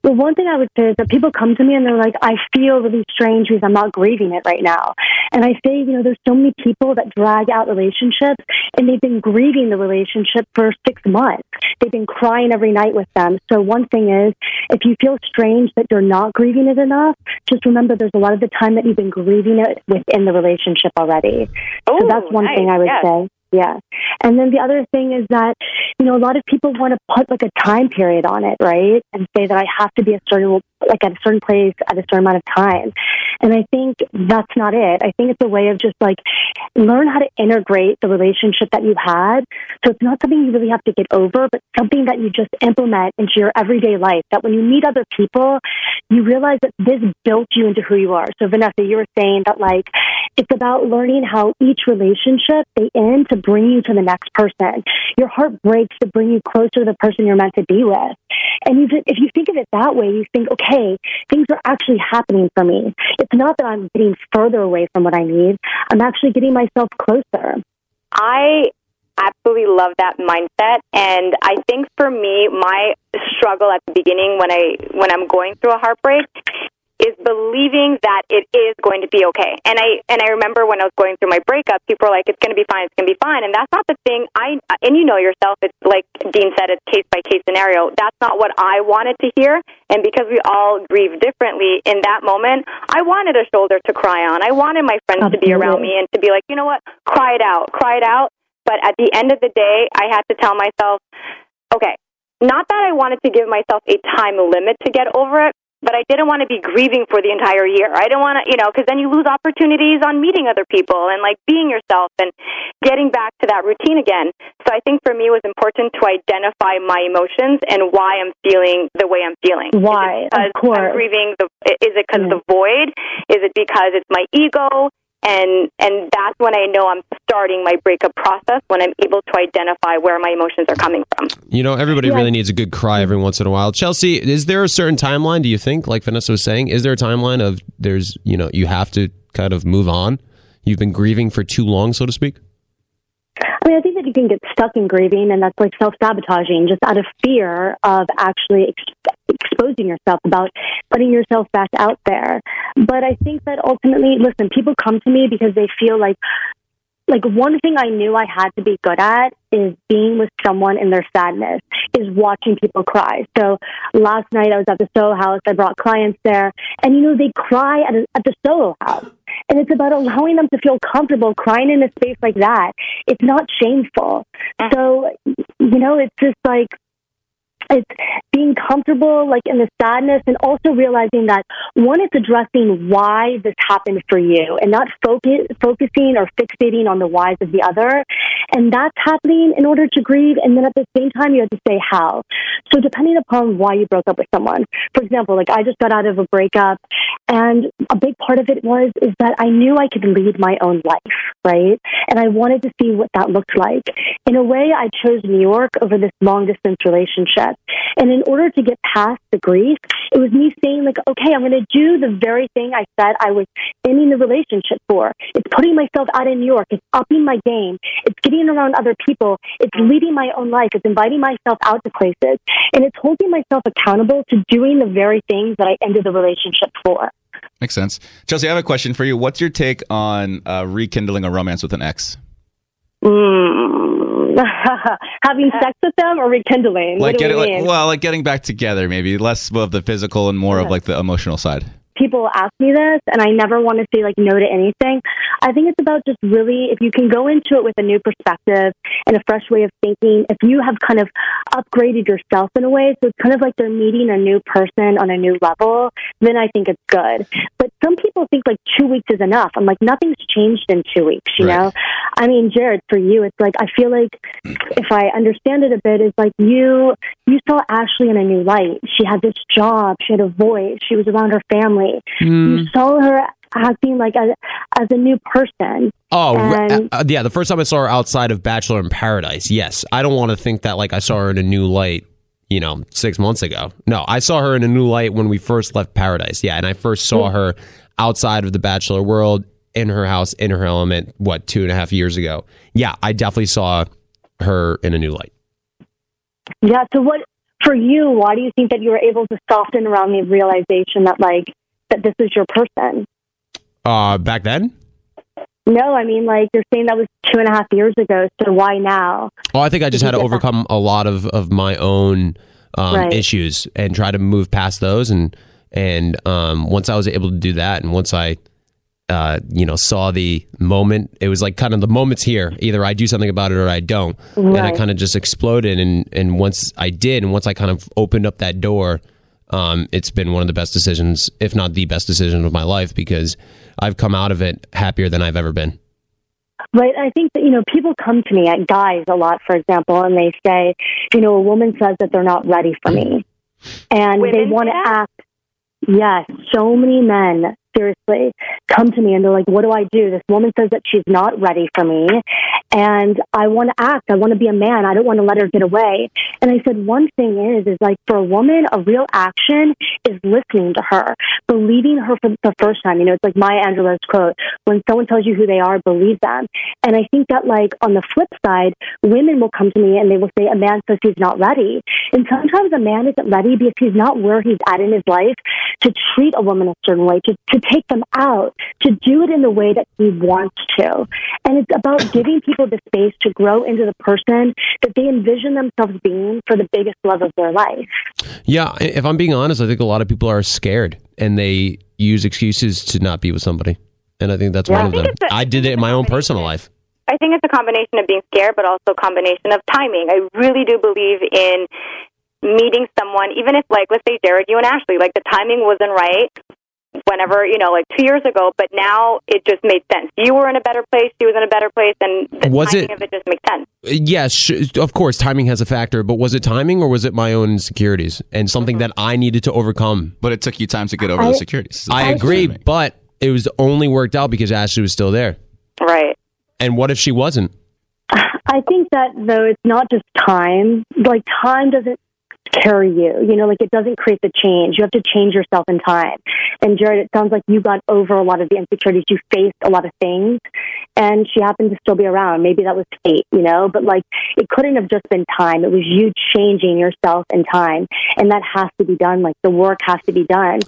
Speaker 5: Well, one thing I would say is that people come to me and they're like, I feel really strange because I'm not grieving it right now. And I say, you know, there's so many people that drag out relationships and they've been grieving the relationship for six months. They've been crying every night with them. So one thing is, if you feel strange that you're not grieving it enough, just remember there's a lot of the time that you've been grieving it within the relationship already. so that's one
Speaker 4: nice.
Speaker 5: thing I would
Speaker 4: Yes.
Speaker 5: say. Yeah. And then the other thing is that, you know, a lot of people want to put like a time period on it, right? And say that I have to be a certain, like at a certain place at a certain amount of time. And I think that's not it. I think it's a way of just like learn how to integrate the relationship that you had. So it's not something you really have to get over, but something that you just implement into your everyday life. That when you meet other people, you realize that this built you into who you are. So Vanessa, you were saying that like it's about learning how each relationship they end to bring you to the next person. Your heart breaks to bring you closer to the person you're meant to be with. And if you think of it that way, you think, okay, things are actually happening for me. It's not that I'm getting further away from what I need. I'm actually getting myself closer.
Speaker 4: I absolutely love that mindset and I think for me my struggle at the beginning when I when I'm going through a heartbreak is believing that it is going to be okay. And I and I remember when I was going through my breakup, people were like, "It's going to be fine. It's going to be fine." And that's not the thing. I and you know yourself. It's like Dean said, it's case by case scenario. That's not what I wanted to hear. And because we all grieve differently in that moment, I wanted a shoulder to cry on. I wanted my friends to be around me and to be like, you know what, cry it out, cry it out. But at the end of the day, I had to tell myself, okay, not that I wanted to give myself a time limit to get over it, but I didn't want to be grieving for the entire year. I didn't want to, you know, because then you lose opportunities on meeting other people and like being yourself and getting back to that routine again. So I think for me it was important to identify my emotions and why I'm feeling the way I'm feeling.
Speaker 5: Why?
Speaker 4: Is it because
Speaker 5: Of course.
Speaker 4: I'm grieving the is it because
Speaker 5: Yeah. Mm-hmm.
Speaker 4: the void? Is it because it's my ego? And and that's when I know I'm starting my breakup process when I'm able to identify where my emotions are coming from.
Speaker 2: You know, everybody
Speaker 5: Yeah.
Speaker 2: really needs a good cry every once in a while. Chelsea, is there a certain timeline, do you think, like Vanessa was saying? Is there a timeline of there's, you know, you have to kind of move on? You've been grieving for too long, so to speak?
Speaker 5: I mean, I think that you can get stuck in grieving, and that's like self sabotaging, just out of fear of actually ex- exposing yourself, about putting yourself back out there. But I think that ultimately, listen, people come to me because they feel like, like one thing I knew I had to be good at is being with someone in their sadness, is watching people cry. So last night I was at the Soho House. I brought clients there, and you know they cry at, a, at the Soho House. And it's about allowing them to feel comfortable crying in a space like that. It's not shameful. Mm. So, you know, it's just like, it's being comfortable, like in the sadness, and also realizing that one, it's addressing why this happened for you, and not focus, focusing or fixating on the whys of the other. And that's happening in order to grieve. And then at the same time, you have to say how. So depending upon why you broke up with someone, for example, like I just got out of a breakup, and a big part of it was is that I knew I could lead my own life, right? And I wanted to see what that looked like. In a way, I chose New York over this long distance relationship. And in order to get past the grief, it was me saying, like, okay, I'm going to do the very thing I said I was ending the relationship for. It's putting myself out in New York. It's upping my game. It's getting around other people. It's leading my own life. It's inviting myself out to places. And it's holding myself accountable to doing the very things that I ended the relationship for.
Speaker 3: Makes sense. Chelsea, I have a question for you. What's your take on uh, rekindling a romance with an ex?
Speaker 5: Mm, (laughs) Having sex with them or rekindling?
Speaker 3: Like
Speaker 5: what do
Speaker 3: getting
Speaker 5: we
Speaker 3: like well, like getting back together, maybe less of the physical and more of like the emotional side.
Speaker 5: People ask me this and I never want to say like no to anything. I think it's about just really if you can go into it with a new perspective and a fresh way of thinking, if you have kind of upgraded yourself in a way, so it's kind of like they're meeting a new person on a new level, then I think it's good. But some people think like two weeks is enough. I'm like, nothing's changed in two weeks, you
Speaker 3: Right.
Speaker 5: know? I mean, Jared, for you, it's like I feel like if I understand it a bit, is like you you saw Ashley in a new light. She had this job, she had a voice, she was around her family. Hmm. You saw her acting like a, as a new person.
Speaker 2: Oh,
Speaker 5: And-
Speaker 2: uh, uh, yeah. The first time I saw her outside of Bachelor in Paradise, yes. I don't want to think that like I saw her in a new light, you know, six months ago. No, I saw her in a new light when we first left Paradise. Yeah, and I first saw hmm. her outside of the Bachelor world in her house in her element. What two and a half years ago? Yeah, I definitely saw her in a new light.
Speaker 5: Yeah. So what for you? Why do you think that you were able to soften around the realization that like that this is your person?
Speaker 2: Uh, back then.
Speaker 5: No, I mean like you're saying that was two and a half years ago. So why now?
Speaker 2: Oh, I think I just had to overcome a lot of, of my own um,
Speaker 5: Right.
Speaker 2: issues and try to move past those. And and um, once I was able to do that, and once I uh, you know saw the moment, it was like kind of the moment's here. Either I do something about it or I don't. And I kind of just exploded. And and once I did, and once I kind of opened up that door. Um, it's been one of the best decisions, if not the best decision of my life, because I've come out of it happier than I've ever been.
Speaker 5: Right. I think that, you know, people come to me, at guys a lot, for example, and they say, you know, a woman says that they're not ready for me. And they want to
Speaker 4: that?
Speaker 5: act. Yes, so many men, seriously, come to me and they're like, what do I do? This woman says that she's not ready for me. And I want to act. I want to be a man. I don't want to let her get away. And I said, one thing is, is like for a woman, a real action is listening to her, believing her for the first time. You know, it's like Maya Angelou's quote, when someone tells you who they are, believe them. And I think that like on the flip side, women will come to me and they will say, a man says he's not ready. And sometimes a man isn't ready because he's not where he's at in his life to treat a woman a certain way, to, to take them out, to do it in the way that he wants to. And it's about (coughs) giving people the space to grow into the person that they envision themselves being for the biggest love of their life.
Speaker 2: Yeah, if I'm being honest, I think a lot of people are scared and they use excuses to not be with somebody. And I think that's
Speaker 5: Yeah.
Speaker 2: one of them.
Speaker 4: a-
Speaker 2: I did it in my own personal life.
Speaker 4: I think it's a combination of being scared, but also a combination of timing. I really do believe in meeting someone, even if, like, let's say Jared, you and Ashley, like the timing wasn't right whenever, you know, like two years ago, but now it just made sense. You were in a better place, she was in a better place, and the
Speaker 2: Was
Speaker 4: timing
Speaker 2: it-
Speaker 4: of it just makes sense.
Speaker 2: Uh, yes, of course, timing has a factor, but was it timing or was it my own insecurities and something mm-hmm. that I needed to overcome?
Speaker 3: But it took you time to get over
Speaker 5: I-
Speaker 3: the securities.
Speaker 2: I agree, but it was only worked out because Ashley was still there.
Speaker 4: Right.
Speaker 2: And what if she wasn't?
Speaker 5: I think that though it's not just time. Like time doesn't carry you. You know, like it doesn't create the change. You have to change yourself in time. And Jared, it sounds like you got over a lot of the insecurities. You faced a lot of things, and she happened to still be around. Maybe that was fate, you know. But like, it couldn't have just been time. It was you changing yourself in time, and that has to be done. Like the work has to be done.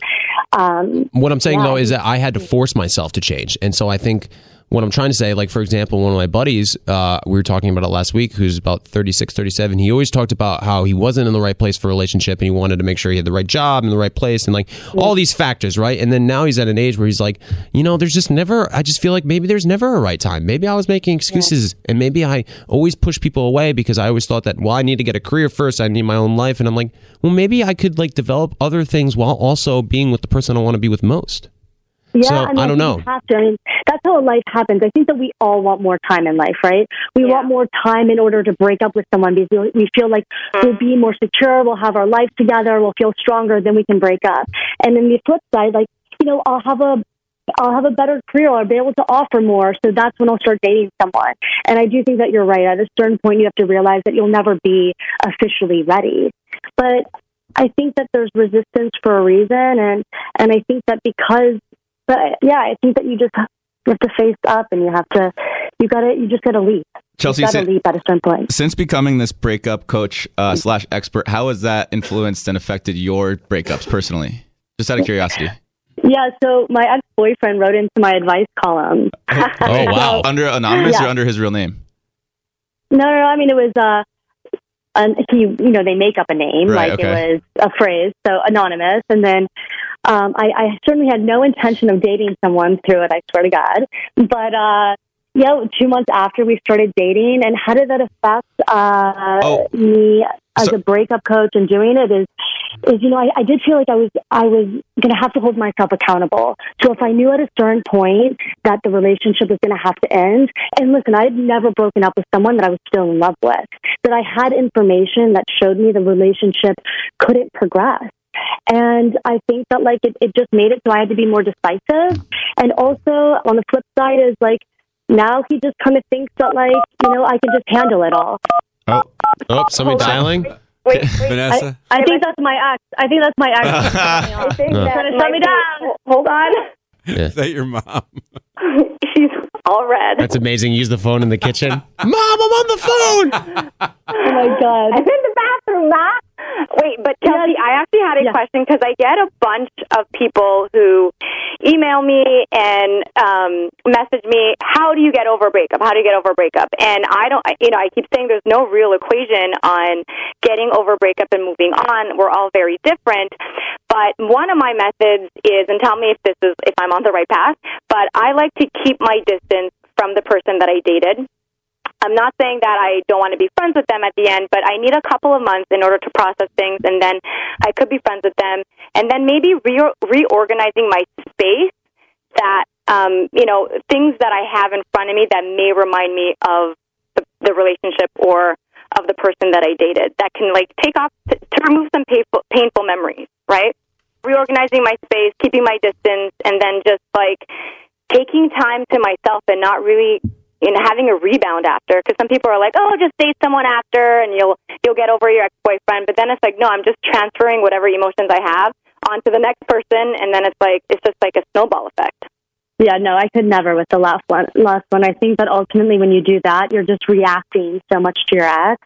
Speaker 5: Um,
Speaker 2: What I'm saying
Speaker 5: Yeah.
Speaker 2: though is that I had to force myself to change. And so I think what I'm trying to say, like for example, one of my buddies, uh, we were talking about it last week, who's about 36, 37. He always talked about how he wasn't in the right place for a relationship and he wanted to make sure he had the right job in the right place and like all these factors, right? And then now he's at an age where he's like, you know, there's just never, I just feel like maybe there's never a right time. Maybe I was making excuses and maybe I always push people away because I always thought that, well, I need to get a career first. I need my own life. And I'm like, well, maybe I could like develop other things while also being with the person I want to be with most.
Speaker 5: Yeah,
Speaker 2: So,
Speaker 5: mean,
Speaker 2: I don't know.
Speaker 5: Have to. I mean, that's how life happens. I think that we all want more time in life, right? We
Speaker 4: Yeah.
Speaker 5: want more time in order to break up with someone because we- we feel like we'll be more secure, we'll have our life together, we'll feel stronger, then we can break up. And then the flip side, like you know, I'll have a I'll have a better career. I'll be able to offer more. So that's when I'll start dating someone. And I do think that you're right. At a certain point, you have to realize that you'll never be officially ready. But I think that there's resistance for a reason, and and I think that because, but yeah, I think that you just have, you have to face up, and you have to, you got to, you just got to leap.
Speaker 3: Chelsea,
Speaker 5: you got to leap at a certain point.
Speaker 3: since becoming this breakup coach uh, slash expert, how has that influenced and affected your breakups personally? Just out of curiosity.
Speaker 5: Yeah. So my ex boyfriend wrote into my advice column.
Speaker 2: Oh, (laughs) wow.
Speaker 3: Under anonymous
Speaker 5: Yeah.
Speaker 3: or under his real name?
Speaker 5: No, no, no. I mean, it was uh, an, he, you know, they make up a name,
Speaker 3: Right,
Speaker 5: like
Speaker 3: okay.
Speaker 5: it was a phrase, so anonymous. And then um, I, I certainly had no intention of dating someone through it. I swear to God. But uh, yeah, two months after we started dating, and how did that affect uh,
Speaker 3: Oh.
Speaker 5: me as
Speaker 3: So-
Speaker 5: a breakup coach and doing it? Is is you know I, I did feel like I was I was going to have to hold myself accountable. So if I knew at a certain point that the relationship was going to have to end, and listen, I had never broken up with someone that I was still in love with, that I had information that showed me the relationship couldn't progress. And I think that like it, it just made it so I had to be more decisive. And also on the flip side is like now he just kind of thinks that like you know I can just handle it all.
Speaker 3: Oh,
Speaker 2: Oh, somebody
Speaker 5: Hold on.
Speaker 2: dialing?
Speaker 4: Wait, wait. (laughs)
Speaker 1: Vanessa.
Speaker 5: I, I think that's my ex. I think that's my ex. (laughs)
Speaker 4: I think
Speaker 2: No.
Speaker 4: that
Speaker 5: Trying to shut me
Speaker 4: be-
Speaker 5: down.
Speaker 4: Hold on.
Speaker 1: Is that your mom? (laughs)
Speaker 4: She's all red.
Speaker 2: That's amazing. Use the phone in the kitchen. Mom, I'm on the phone.
Speaker 5: oh my god.
Speaker 4: I'm in the bathroom, Ma. Wait, but Chelsea, I actually had a
Speaker 5: Yeah.
Speaker 4: question because I get a bunch of people who email me and um, message me, "How do you get over a breakup? How do you get over a breakup?" And I don't, you know, I keep saying there's no real equation on getting over breakup and moving on. We're all very different. But one of my methods is, and tell me if this is if I'm on the right path. But I like to keep my distance from the person that I dated. I'm not saying that I don't want to be friends with them at the end, but I need a couple of months in order to process things, and then I could be friends with them, and then maybe re- reorganizing my space. That um, you know, things that I have in front of me that may remind me of the, the relationship or of the person that I dated. That can like take off to, to remove some painful, painful memories, right? Reorganizing my space, keeping my distance, and then just like taking time to myself and not really know having a rebound after because some people are like oh just date someone after and you'll you'll get over your ex-boyfriend but then it's like no i'm just transferring whatever emotions i have onto the next person and then it's like it's just like a snowball effect
Speaker 5: Yeah, no, I could never with the last one. Last one. I think that ultimately, when you do that, you're just reacting so much to your ex.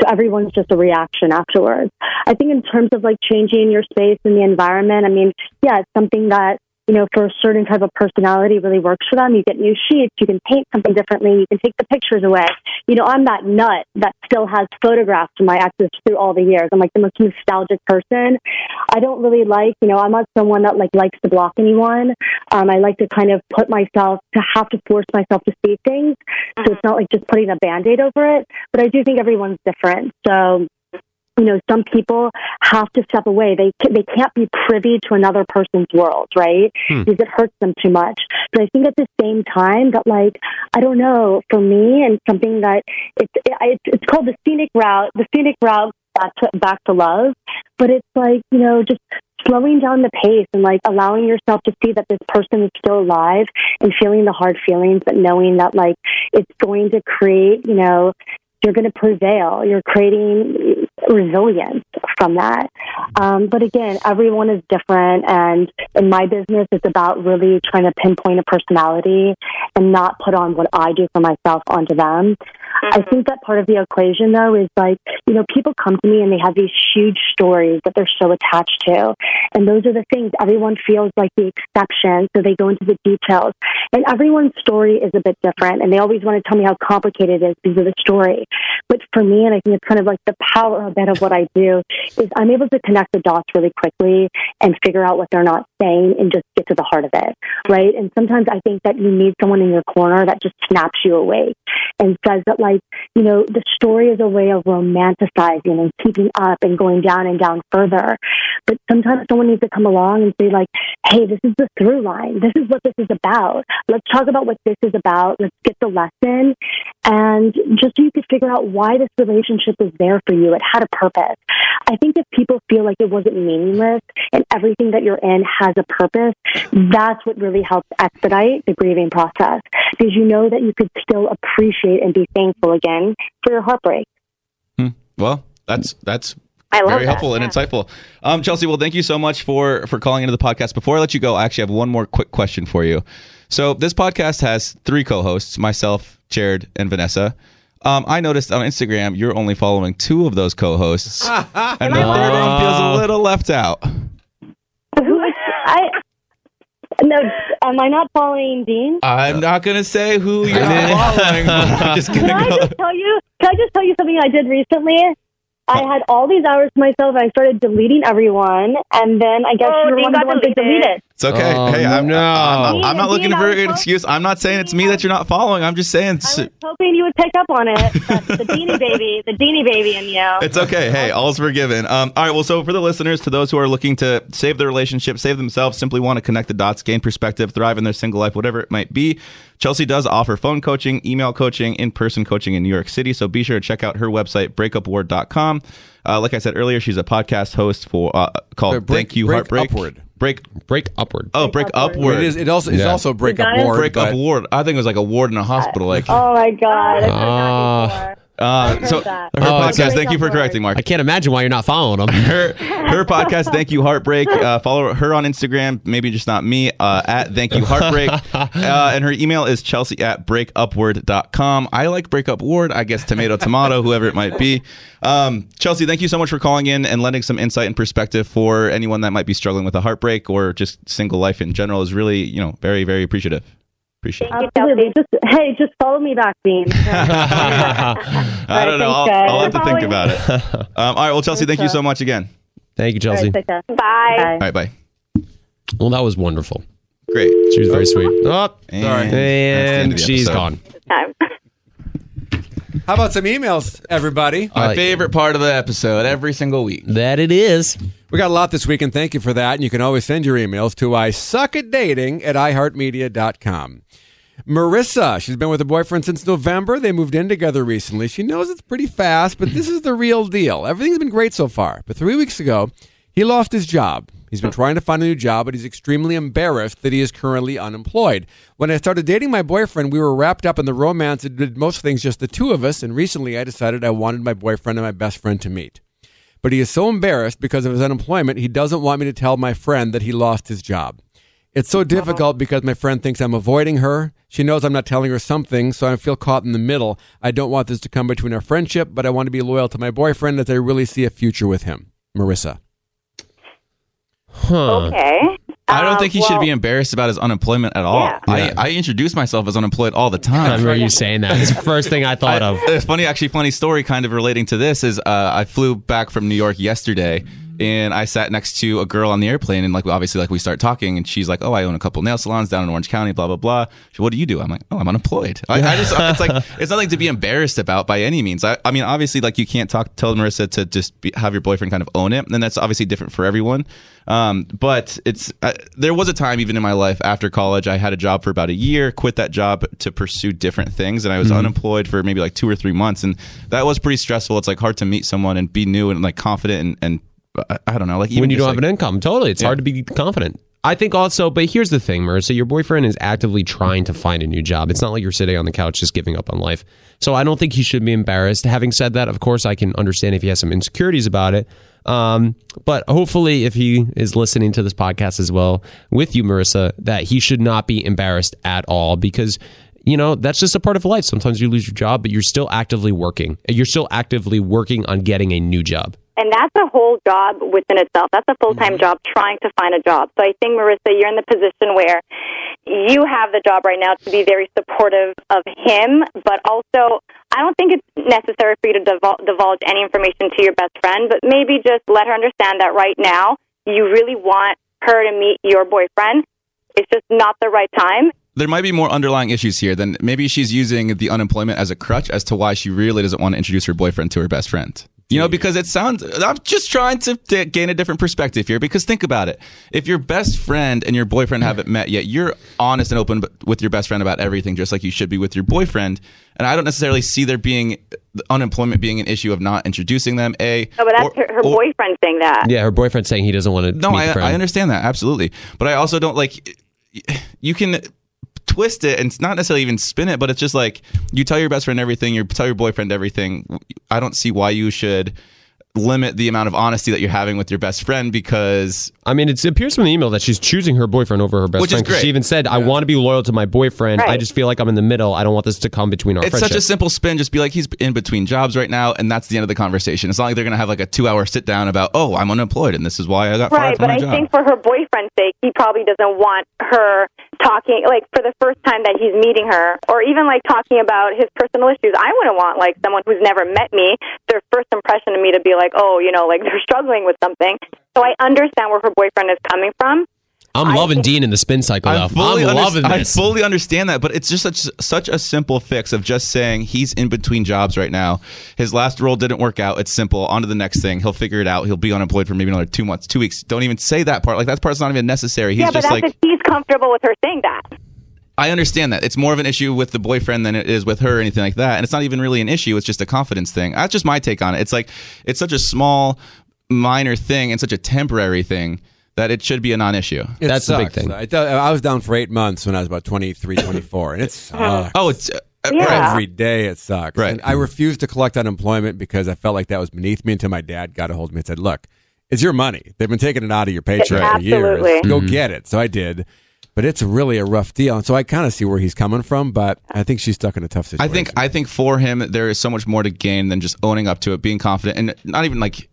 Speaker 5: So everyone's just a reaction afterwards. I think in terms of like changing your space and the environment, I mean, yeah, it's something that you know for a certain type of personality really works for them. You get new sheets, you can paint something differently, you can take the pictures away. You know, I'm that nut that still has photographs of my exes through all the years. I'm like the most nostalgic person. I don't really like, you know, I'm not someone that like likes to block anyone. Um, I like to kind of put myself to have to force myself to see things. So it's not like just putting a band aid over it. But I do think everyone's different. So, you know, some people have to step away. They they can't be privy to another person's world, right?
Speaker 2: Hmm.
Speaker 5: Because it hurts them too much. But I think at the same time that, like, I don't know, for me, and something that it's it, it's called the scenic route. The scenic route back to back to love. But it's like you know, just slowing down the pace and like allowing yourself to see that this person is still alive and feeling the hard feelings, but knowing that like it's going to create, you know, you're going to prevail. You're creating resilience from that. Um, but again, everyone is different. And in my business, it's about really trying to pinpoint a personality and not put on what I do for myself onto them. I think that part of the equation, though, is like, you know, people come to me and they have these huge stories that they're so attached to. And those are the things everyone feels like the exception. So they go into the details. And everyone's story is a bit different. And they always want to tell me how complicated it is because of the story. But for me, and I think it's kind of like the power a bit of what I do, is I'm able to connect the dots really quickly and figure out what they're not saying and just get to the heart of it. Right. And sometimes I think that you need someone in your corner that just snaps you awake and says that, like, you know, the story is a way of romanticizing and keeping up and going down and down further. But sometimes someone needs to come along and say, like, hey, this is the through line. This is what this is about. Let's talk about what this is about. Let's get the lesson. And just so you could figure out why this relationship is there for you, it had a purpose. I think if people feel like it wasn't meaningless and everything that you're in has a purpose, that's what really helps expedite the grieving process because you know that you could still appreciate and be thankful again for your heartbreak.
Speaker 3: well, that's that's very
Speaker 4: that,
Speaker 3: helpful and
Speaker 4: yeah.
Speaker 3: insightful. Um, Chelsea, well, thank you so much for for calling into the podcast. Before I let you go, I actually have one more quick question for you. So this podcast has three co-hosts: myself, Jared, and Vanessa. Um, I noticed on Instagram you're only following two of those co-hosts, (laughs) and the third one feels a little left out. (laughs)
Speaker 5: I no, am I not following Dean?
Speaker 3: I'm not gonna say who you're following. but (laughs) I'm just
Speaker 5: Can
Speaker 3: gonna
Speaker 5: I
Speaker 3: go.
Speaker 5: just tell you? can I just tell you something I did recently? I had all these hours to myself. And I started deleting everyone, and then I guess
Speaker 4: Oh,
Speaker 5: you were
Speaker 4: you
Speaker 5: one of
Speaker 4: got
Speaker 5: the ones that
Speaker 4: deleted.
Speaker 5: deleted.
Speaker 3: It's okay.
Speaker 2: Oh,
Speaker 3: hey, I'm,
Speaker 2: no.
Speaker 3: I'm, I'm not looking for an excuse. I'm not saying it's me that you're not following. I'm just saying
Speaker 5: I was hoping you would pick up on it. (laughs) The Deanie baby, the Deanie baby in you.
Speaker 3: it's okay. Hey, all's forgiven. Um, all right. Well, so for the listeners, to those who are looking to save their relationship, save themselves, simply want to connect the dots, gain perspective, thrive in their single life, whatever it might be, Chelsea does offer phone coaching, email coaching, in person coaching in New York City. So be sure to check out her website, breakupward.com. Uh, like I said earlier, she's a podcast host for uh, called
Speaker 1: break-
Speaker 3: Thank You
Speaker 1: break
Speaker 3: Heartbreak.
Speaker 1: upward.
Speaker 3: Break.
Speaker 2: Break upward.
Speaker 3: Oh, break
Speaker 5: Upward.
Speaker 3: upward.
Speaker 1: It is. It also. It's
Speaker 2: Yeah.
Speaker 1: also break
Speaker 5: got
Speaker 1: up
Speaker 5: it?
Speaker 1: ward.
Speaker 3: break up
Speaker 1: but-
Speaker 3: ward. I think it was like a ward in a hospital. Like,
Speaker 5: Oh my god! I've heard that before.
Speaker 3: uh, so
Speaker 5: that.
Speaker 3: her
Speaker 2: Oh,
Speaker 3: podcast. Thank you for correcting, Mark.
Speaker 2: I can't imagine why you're not following them. (laughs)
Speaker 3: her her podcast thank you heartbreak uh, follow her on instagram maybe just not me uh, at thank you heartbreak (laughs) uh, and her email is chelsea at breakupward.com i like breakup ward i guess tomato tomato whoever it might be um, chelsea thank you so much for calling in and lending some insight and perspective for anyone that might be struggling with a heartbreak or just single life in general is really you know very very appreciative appreciate it
Speaker 4: Thank you,
Speaker 5: Absolutely. Just hey, just follow me back, Dean. (laughs) (laughs)
Speaker 3: i don't know
Speaker 5: thanks,
Speaker 3: I'll. I'll have to think
Speaker 5: Following-
Speaker 3: about it (laughs) um, all right well chelsea thank you so much again
Speaker 2: Thank you, Chelsea.
Speaker 5: right, take care.
Speaker 4: Bye.
Speaker 5: Bye.
Speaker 3: all right bye
Speaker 2: Well, that was wonderful.
Speaker 3: great
Speaker 2: She was very sweet. Oh,
Speaker 3: and,
Speaker 1: Sorry.
Speaker 3: that's the end
Speaker 2: and
Speaker 3: of the
Speaker 2: she's
Speaker 3: episode.
Speaker 2: gone.
Speaker 1: How about some emails, everybody?
Speaker 3: My
Speaker 2: Uh,
Speaker 3: favorite part of the episode every single week.
Speaker 2: That it is.
Speaker 1: We got a lot this week, and thank you for that. And you can always send your emails to I suck at dating at iheartmedia.com. Marissa, she's been with a boyfriend since November. They moved in together recently. She knows it's pretty fast, but this is the real deal. Everything's been great so far. But three weeks ago, he lost his job. He's been trying to find a new job, but he's extremely embarrassed that he is currently unemployed. When I started dating my boyfriend, we were wrapped up in the romance and did most things just the two of us. And recently, I decided I wanted my boyfriend and my best friend to meet. But he is so embarrassed because of his unemployment, he doesn't want me to tell my friend that he lost his job. It's so uh-huh. difficult because my friend thinks I'm avoiding her. She knows I'm not telling her something, so I feel caught in the middle. I don't want this to come between our friendship, but I want to be loyal to my boyfriend as I really see a future with him. Marissa.
Speaker 2: Huh.
Speaker 4: Okay.
Speaker 3: I don't think he
Speaker 4: well,
Speaker 3: should be embarrassed about his unemployment at all.
Speaker 4: Yeah.
Speaker 2: Yeah.
Speaker 3: I, I introduce myself as unemployed all the time.
Speaker 2: I
Speaker 3: time.
Speaker 2: remember you saying that. It's the first thing I thought
Speaker 3: I-
Speaker 2: of.
Speaker 3: It's (laughs) funny, actually, funny story kind of relating to this is uh, I flew back from New York yesterday and I sat next to a girl on the airplane and like obviously like we start talking and she's like, oh, I own a couple nail salons down in Orange County, blah blah blah. She, what do you do? I'm like, oh, I'm unemployed. I, I just it's like (laughs) it's nothing to be embarrassed about by any means. I, I mean, obviously, like you can't talk tell Marissa to just be, have your boyfriend kind of own it, and that's obviously different for everyone. Um, but it's uh, there was a time even in my life after college, I had a job for about a year, quit that job to pursue different things, and I was unemployed for maybe like two or three months, and that was pretty stressful. It's like hard to meet someone and be new and like confident and, and I, don't know, like even
Speaker 2: when you don't have an income. Totally. It's hard to be confident. I think also, but here's the thing, Marissa, your boyfriend is actively trying to find a new job. It's not like you're sitting on the couch just giving up on life. So I don't think he should be embarrassed. Having said that, of course, I can understand if he has some insecurities about it. Um, but hopefully, if he is listening to this podcast as well with you, Marissa, that he should not be embarrassed at all because you know that's just a part of life. Sometimes you lose your job, but you're still actively working. You're still actively working on getting a new job.
Speaker 4: And that's a whole job within itself. That's a full time mm-hmm. job trying to find a job. So I think, Marissa, you're in the position where you have the job right now to be very supportive of him, but also I don't think it's necessary for you to divul- divulge any information to your best friend, but maybe just let her understand that right now you really want her to meet your boyfriend. It's just not the right time.
Speaker 3: there might be more underlying issues here than maybe she's using the unemployment as a crutch as to why she really doesn't want to introduce her boyfriend to her best friend. You know, because it sounds, I'm just trying to, to gain a different perspective here. Because think about it. If your best friend and your boyfriend haven't met yet, you're honest and open with your best friend about everything, just like you should be with your boyfriend. And I don't necessarily see there being unemployment being an issue of not introducing them. A,
Speaker 4: No, but that's
Speaker 3: or-
Speaker 4: her, her
Speaker 3: or-
Speaker 4: boyfriend saying that.
Speaker 2: Yeah, her boyfriend saying he doesn't want to
Speaker 3: no,
Speaker 2: meet
Speaker 3: I,
Speaker 2: friend.
Speaker 3: I understand that absolutely, but I also don't like. You can twist it and it's not necessarily even spin it, but it's just like you tell your best friend everything, you tell your boyfriend everything. I don't see why you should limit the amount of honesty that you're having with your best friend because
Speaker 2: I mean, it appears from the email that she's choosing her boyfriend over her best
Speaker 3: Which is
Speaker 2: friend. 'cause
Speaker 3: great.
Speaker 2: She even said, "I want to be loyal to my boyfriend. I just feel like I'm in the middle. I don't want this to come between our
Speaker 3: it's
Speaker 2: friendship."
Speaker 3: such a simple spin. Just be like, he's in between jobs right now, and that's the end of the conversation. It's not like they're gonna have like a two hour sit down about, oh, I'm unemployed and this is why I got fired
Speaker 4: Right,
Speaker 3: from
Speaker 4: but
Speaker 3: my
Speaker 4: I
Speaker 3: job.
Speaker 4: think for her boyfriend's sake, he probably doesn't want her talking like for the first time that he's meeting her or even like talking about his personal issues i wouldn't want like someone who's never met me their first impression of me to be like oh you know like (laughs) they're struggling with something. So i understand where her boyfriend is coming from
Speaker 2: I'm
Speaker 4: I
Speaker 2: loving
Speaker 4: think-
Speaker 2: Dean in the spin cycle though.
Speaker 3: I fully,
Speaker 2: I'm
Speaker 3: under-
Speaker 2: loving
Speaker 3: I fully understand that, but it's just such such a simple fix of just saying he's in between jobs right now. His last role didn't work out. It's simple. On to the next thing. He'll figure it out. He'll be unemployed for maybe another two months, two weeks. Don't even say that part. Like that part's not even necessary. He's
Speaker 4: yeah but
Speaker 3: just
Speaker 4: that's
Speaker 3: like
Speaker 4: if he's comfortable with her saying that
Speaker 3: I understand that. It's more of an issue with the boyfriend than it is with her or anything like that. And it's not even really an issue. It's just a confidence thing. That's just my take on it. It's like it's such a small, minor thing and such a temporary thing that it should be a non-issue.
Speaker 1: It
Speaker 2: That's the big thing.
Speaker 1: I, th- I was down for eight months when I was about 23, (laughs) 24, and it sucks.
Speaker 3: Oh, it's uh,
Speaker 4: Yeah.
Speaker 1: Every day it sucks.
Speaker 3: Right.
Speaker 1: And I refused to collect unemployment because I felt like that was beneath me until my dad got a hold of me and said, Look, it's your money. They've been taking it out of your paycheck
Speaker 4: Yeah,
Speaker 1: for years.
Speaker 4: absolutely.
Speaker 1: Go
Speaker 2: Mm-hmm.
Speaker 1: get it. So I did. But it's really a rough deal. And so I kind of see where he's coming from, but I think she's stuck in a tough situation.
Speaker 3: I think I think for him there is so much more to gain than just owning up to it, being confident, and not even like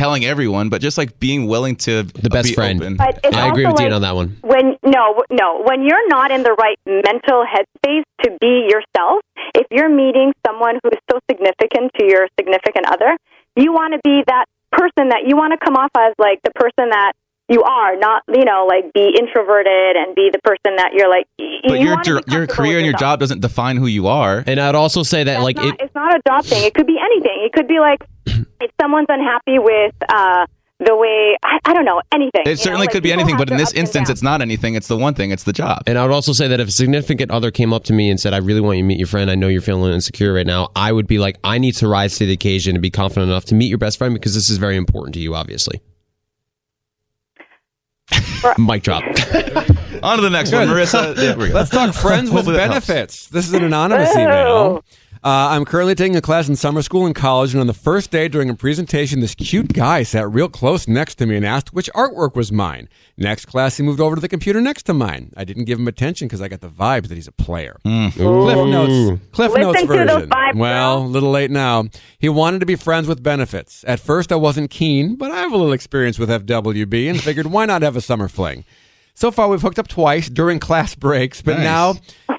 Speaker 3: telling everyone, but just like being willing to
Speaker 2: The best
Speaker 3: be
Speaker 2: friend.
Speaker 3: open.
Speaker 4: but it's
Speaker 2: I agree
Speaker 4: also
Speaker 2: with Dean on that one.
Speaker 4: when no no when you're not in the right mental headspace to be yourself if you're meeting someone who's so significant to your significant other you want to be that person that you want to come off as like the person that you are not you know like be introverted and be the person that you're like y-
Speaker 3: But
Speaker 4: you
Speaker 3: your
Speaker 4: wanna
Speaker 3: your career and your job doesn't define who you are.
Speaker 2: And I'd also say that
Speaker 4: That's
Speaker 2: like
Speaker 4: not,
Speaker 2: it,
Speaker 4: it's not a job thing. It could be anything. It could be like (clears throat) if someone's unhappy with uh, the way I, I don't know anything.
Speaker 3: It certainly
Speaker 4: like,
Speaker 3: could be anything, but in this instance, it's not anything. It's the one thing. It's the job.
Speaker 2: And I would also say that if a significant other came up to me and said, I really want you to meet your friend, I know you're feeling insecure right now, I would be like, I need to rise to the occasion and be confident enough to meet your best friend because this is very important to you, obviously. (laughs) Mic drop.
Speaker 3: On to the next one, Marissa. Yeah.
Speaker 1: Let's talk (laughs) friends with
Speaker 3: Hopefully helps.
Speaker 1: benefits. This is an anonymous
Speaker 4: Ew.
Speaker 1: email. Oh. Uh, I'm currently taking a class in summer school and college, and on the first day during a presentation, this cute guy sat real close next to me and asked which artwork was mine. Next class, he moved over to the computer next to mine. I didn't give him attention because I got the vibes that he's a player. Cliff Notes. Cliff
Speaker 4: Listen
Speaker 1: Notes
Speaker 4: to those
Speaker 1: version.
Speaker 4: vibes,
Speaker 1: well, a little late now. He wanted to be friends with benefits. At first, I wasn't keen, but I have a little experience with FWB and figured why not have a summer fling. So far, we've hooked up twice during class breaks, but
Speaker 3: Nice.
Speaker 1: now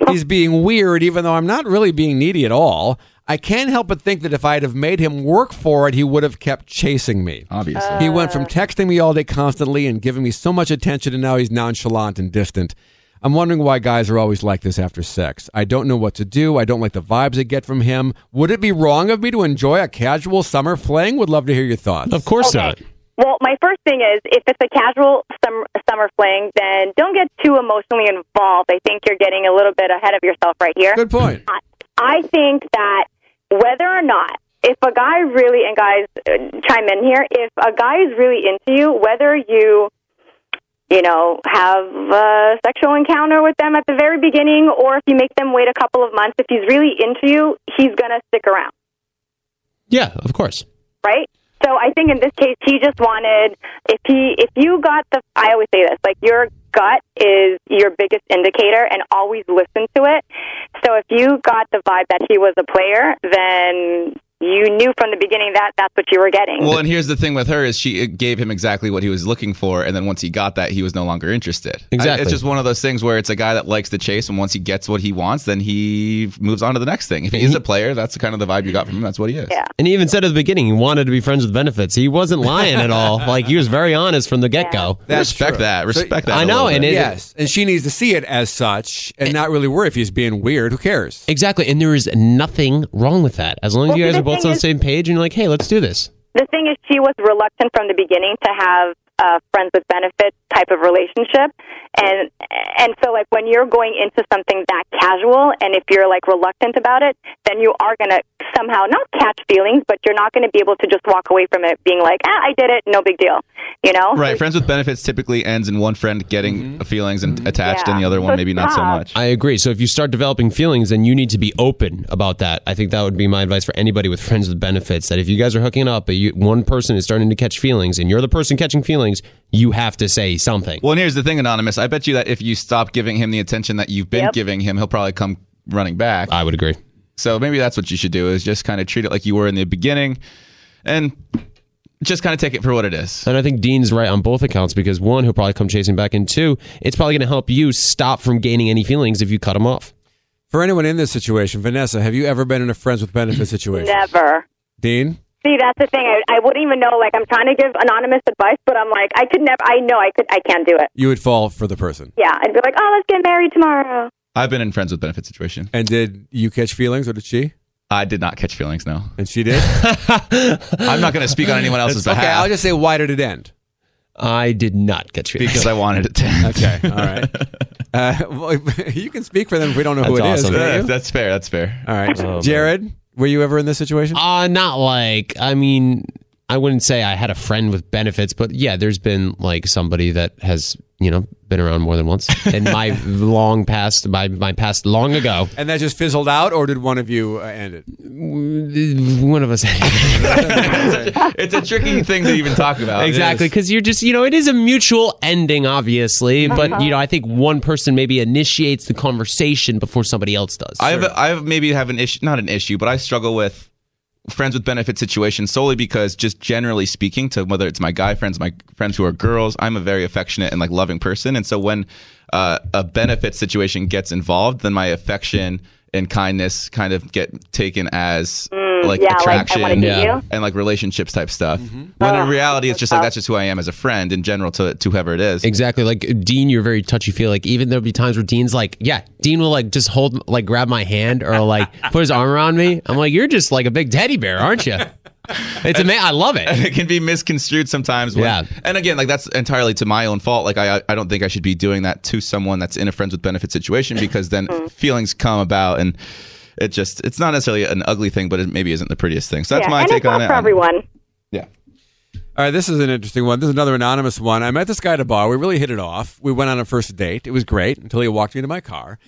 Speaker 1: he's being weird, even though I'm not really being needy at all. I can't help but think that if I'd have made him work for it, he would have kept chasing me.
Speaker 3: Obviously.
Speaker 1: He went from texting me all day constantly and giving me so much attention, and now he's nonchalant and distant. I'm wondering why guys are always like this after sex. I don't know what to do. I don't like the vibes I get from him. Would it be wrong of me to enjoy a casual summer fling? Would love to hear your thoughts.
Speaker 2: of course
Speaker 4: Okay.
Speaker 2: not.
Speaker 4: Well, my first thing is if it's a casual summer, summer fling, then don't get too emotionally involved. I think you're getting a little bit ahead of yourself right here.
Speaker 1: Good point.
Speaker 4: I, I think that whether or not, if a guy really, and guys uh, chime in here, if a guy is really into you, whether you, you know, have a sexual encounter with them at the very beginning or if you make them wait a couple of months, if he's really into you, he's going to stick around
Speaker 2: Yeah, of course.
Speaker 4: right? So I think in this case, he just wanted if he if you got the I always say this like your gut is your biggest indicator and always listen to it. So if you got the vibe that he was a player, then you knew from the beginning that that's what you were getting.
Speaker 3: Well, and here's the thing with her is she gave him exactly what he was looking for, and then once he got that, he was no longer interested. I-
Speaker 2: Exactly.
Speaker 3: it's just one of those things where it's a guy that likes to chase, and once he gets what he wants, then he moves on to the next thing. If he's a player, that's the kind of the vibe you got from him. That's what he is.
Speaker 4: yeah.
Speaker 2: And he even said at the beginning he wanted to be friends with benefits. He wasn't lying at all. (laughs) Like he was very honest from the get go.
Speaker 1: That's
Speaker 3: respect
Speaker 1: true.
Speaker 3: that.
Speaker 1: So-
Speaker 3: Respect that.
Speaker 2: I know, and it-
Speaker 1: Yes, and she needs to see it as such and eh. not really worry if he's being weird. Who cares?
Speaker 2: Exactly. And there is nothing wrong with that. As long as
Speaker 4: Well,
Speaker 2: you guys
Speaker 4: the
Speaker 2: are both on the
Speaker 4: is-
Speaker 2: same page and you're like, hey, let's do this.
Speaker 4: The thing is, she was reluctant from the beginning to have a friends with benefits type of relationship, and and so like when you're going into something that casual, and if you're like reluctant about it, then you are gonna somehow not catch feelings, but you're not going to be able to just walk away from it being like, ah, I did it, no big deal, you know?
Speaker 3: Right. Friends with benefits typically ends in one friend getting feelings and attached, and the other one
Speaker 4: So
Speaker 3: maybe not so much.
Speaker 2: I agree. So if you start developing feelings, then you need to be open about that. I think that would be my advice for anybody with friends with benefits. That if you guys are hooking up, but you, one person is starting to catch feelings, and you're the person catching feelings, you have to say something.
Speaker 3: Well, and here's the thing, Anonymous. I bet you that if you stop giving him the attention that you've been
Speaker 4: Yep.
Speaker 3: giving him, he'll probably come running back.
Speaker 2: I would agree.
Speaker 3: So maybe that's what you should do is just kind of treat it like you were in the beginning and just kind of take it for what it is.
Speaker 2: And I think Dean's right on both accounts because one, he'll probably come chasing back, and two, it's probably going to help you stop from gaining any feelings if you cut him off.
Speaker 1: For anyone in this situation, Vanessa, have you ever been in a friends with benefits situation?
Speaker 4: Never.
Speaker 1: Dean?
Speaker 4: See, that's the thing. I, I wouldn't even know. Like, I'm trying to give anonymous advice, but I'm like, I could never. I know I could. I can't do it.
Speaker 1: You would fall for the person.
Speaker 4: Yeah, I'd be like, oh, let's get married tomorrow.
Speaker 3: I've been in friends with benefit situation.
Speaker 1: And did you catch feelings or did she?
Speaker 3: I did not catch feelings. No,
Speaker 1: And she did? (laughs)
Speaker 3: I'm not going to speak on anyone else's
Speaker 1: okay,
Speaker 3: behalf Okay,
Speaker 1: I'll just say, why did it end?
Speaker 2: I did not catch feelings.
Speaker 3: because I wanted it to. end.
Speaker 1: Okay, all right. Uh, (laughs) well, (laughs) you can speak for them if we don't know who it
Speaker 2: That's
Speaker 1: is.
Speaker 2: awesome.
Speaker 3: Yeah, that's fair. That's fair.
Speaker 1: All right.
Speaker 2: Oh, man.
Speaker 1: Were you ever in this situation?
Speaker 2: Uh, not like, I mean, I wouldn't say I had a friend with benefits, but yeah, there's been like somebody that has, you know, been around more than once in my (laughs) long past, my, my past long ago.
Speaker 1: and that just fizzled out, or did one of you uh, end it?
Speaker 2: One of us. (laughs)
Speaker 3: it's a tricky thing to even talk about.
Speaker 2: exactly. Because you're just, you know, it is a mutual ending, obviously, but, you know, I think one person maybe initiates the conversation before somebody else does.
Speaker 3: I have, I have maybe have an issue, not an issue, but I struggle with friends with benefit situations solely because just generally speaking to whether it's my guy friends, my friends who are girls, I'm a very affectionate and like loving person. And so when uh, a benefit situation gets involved, then my affection and kindness kind of get taken as like
Speaker 4: yeah, like, I
Speaker 3: attraction
Speaker 4: wanna
Speaker 2: Yeah.
Speaker 3: and like relationships type stuff. Mm-hmm. When in reality, it's just like that's just who I am as a friend in general to, to whoever it is.
Speaker 2: Exactly. Like Dean, you're very touchy feel. Like even there'll be times where Dean's like, yeah, Dean will like just hold, like grab my hand or like (laughs) put his arm around me. I'm like, you're just like a big teddy bear, aren't you? (laughs) It's amazing. I love it. (laughs)
Speaker 3: it can be misconstrued sometimes. When,
Speaker 2: Yeah.
Speaker 3: And again, like that's entirely to my own fault. Like I, I don't think I should be doing that to someone that's in a friends with benefit situation because then feelings come about and it just it's not necessarily an ugly thing, but it maybe isn't the prettiest thing. So that's
Speaker 4: yeah,
Speaker 3: my
Speaker 4: and
Speaker 3: take
Speaker 4: it's not
Speaker 3: on it.
Speaker 4: for everyone.
Speaker 3: Yeah.
Speaker 1: All right, this is an interesting one. This is another anonymous one. I met this guy at a bar. We really hit it off. We went on a first date. It was great until he walked me into my car.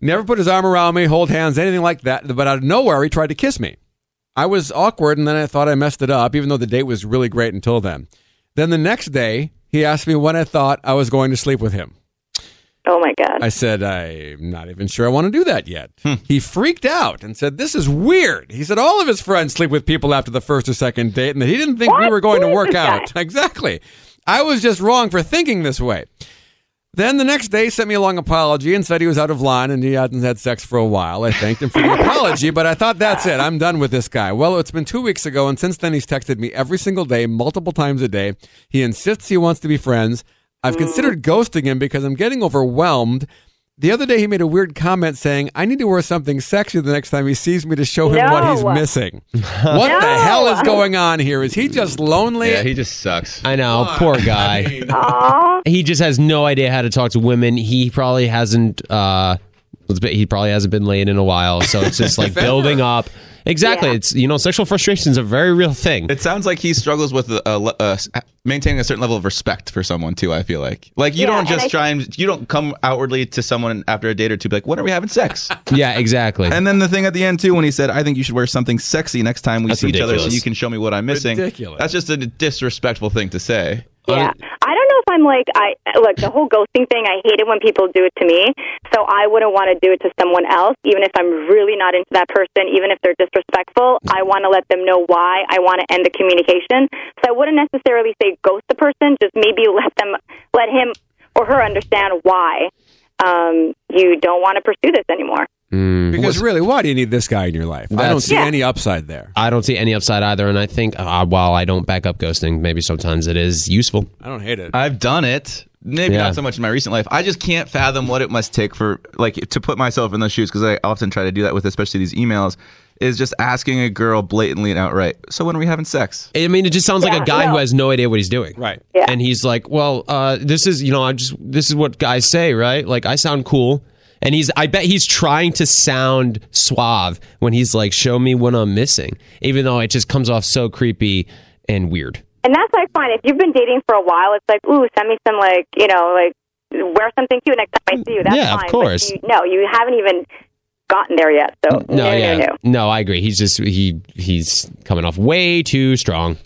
Speaker 1: Never put his arm around me, hold hands, anything like that. But out of nowhere, he tried to kiss me. I was awkward, and then I thought I messed it up, even though the date was really great until then. Then the next day, he asked me when I thought I was going to sleep with him.
Speaker 4: Oh my god.
Speaker 1: I said, I'm not even sure I want to do that yet. Hmm. He freaked out and said, This is weird. He said all of his friends sleep with people after the first or second date and that he didn't think we were going to work out.
Speaker 4: guy? (laughs)
Speaker 1: Exactly. I was just wrong for thinking this way. Then the next day, sent me a long apology and said he was out of line and he hadn't had sex for a while. I thanked him for the (laughs) apology, but I thought that's it. I'm done with this guy. Well, it's been two weeks ago, and since then he's texted me every single day, multiple times a day. He insists he wants to be friends. I've considered ghosting him because I'm getting overwhelmed. The other day, he made a weird comment saying, I need to wear something sexy the next time he sees me to show him what he's missing. (laughs) what the hell is going on here? Is he just lonely?
Speaker 3: Yeah, he just sucks.
Speaker 2: I know, poor guy.
Speaker 4: Aw.
Speaker 2: he just has no idea how to talk to women. He probably hasn't. uh he probably hasn't been laying in a while, so it's just like building up. Exactly.
Speaker 4: Yeah.
Speaker 2: It's you know, sexual frustration is a very real thing.
Speaker 3: It sounds like he struggles with a, a, a- maintaining a certain level of respect for someone too. I feel like, like you
Speaker 4: Yeah,
Speaker 3: don't just
Speaker 4: I-
Speaker 3: try and you don't come outwardly to someone after a date or two, be like, "When are we having sex?" (laughs)
Speaker 2: Yeah, exactly.
Speaker 3: and then the thing at the end too, when he said, "I think you should wear something sexy next time we
Speaker 2: That's
Speaker 3: see each other, so you can show me what I'm missing."
Speaker 1: Ridiculous.
Speaker 3: That's just a disrespectful thing to say.
Speaker 4: Yeah. I don't know if I'm like I look the whole ghosting thing. I hate it when people do it to me. So I wouldn't want to do it to someone else, even if I'm really not into that person. Even if they're disrespectful, I want to let them know why. I want to end the communication. So I wouldn't necessarily say ghost the person. Just maybe let them, let him or her understand why um, you don't want to pursue this anymore.
Speaker 2: Mm.
Speaker 1: Because really, why do you need this guy in your life? I don't see
Speaker 4: Yeah.
Speaker 1: any upside there.
Speaker 2: I don't see any upside either, and I think uh, while I don't back up ghosting, maybe sometimes it is useful.
Speaker 1: I don't hate it.
Speaker 3: I've done it. Maybe
Speaker 2: Yeah.
Speaker 3: not so much in my recent life. I just can't fathom what it must take for like to put myself in those shoes because I often try to do that with especially these emails. Is just asking a girl blatantly and outright. So when are we having sex?
Speaker 2: I mean, it just sounds like a guy who has no idea what he's doing.
Speaker 1: right.
Speaker 4: Yeah.
Speaker 2: And he's like, "Well, uh, this is you know, I just this is what guys say, right? Like I sound cool." And he's I bet he's trying to sound suave when he's like, "Show me what I'm missing," even though it just comes off so creepy and weird.
Speaker 4: And that's like fine. If you've been dating for a while, it's like, ooh, send me some like, you know, like wear something cute next time I see you. That's
Speaker 2: Yeah, of course.
Speaker 4: You, no, you haven't even gotten there yet. So
Speaker 2: No,
Speaker 4: no,
Speaker 2: yeah,
Speaker 4: no, no.
Speaker 2: no, I agree. He's just he he's coming off way too strong.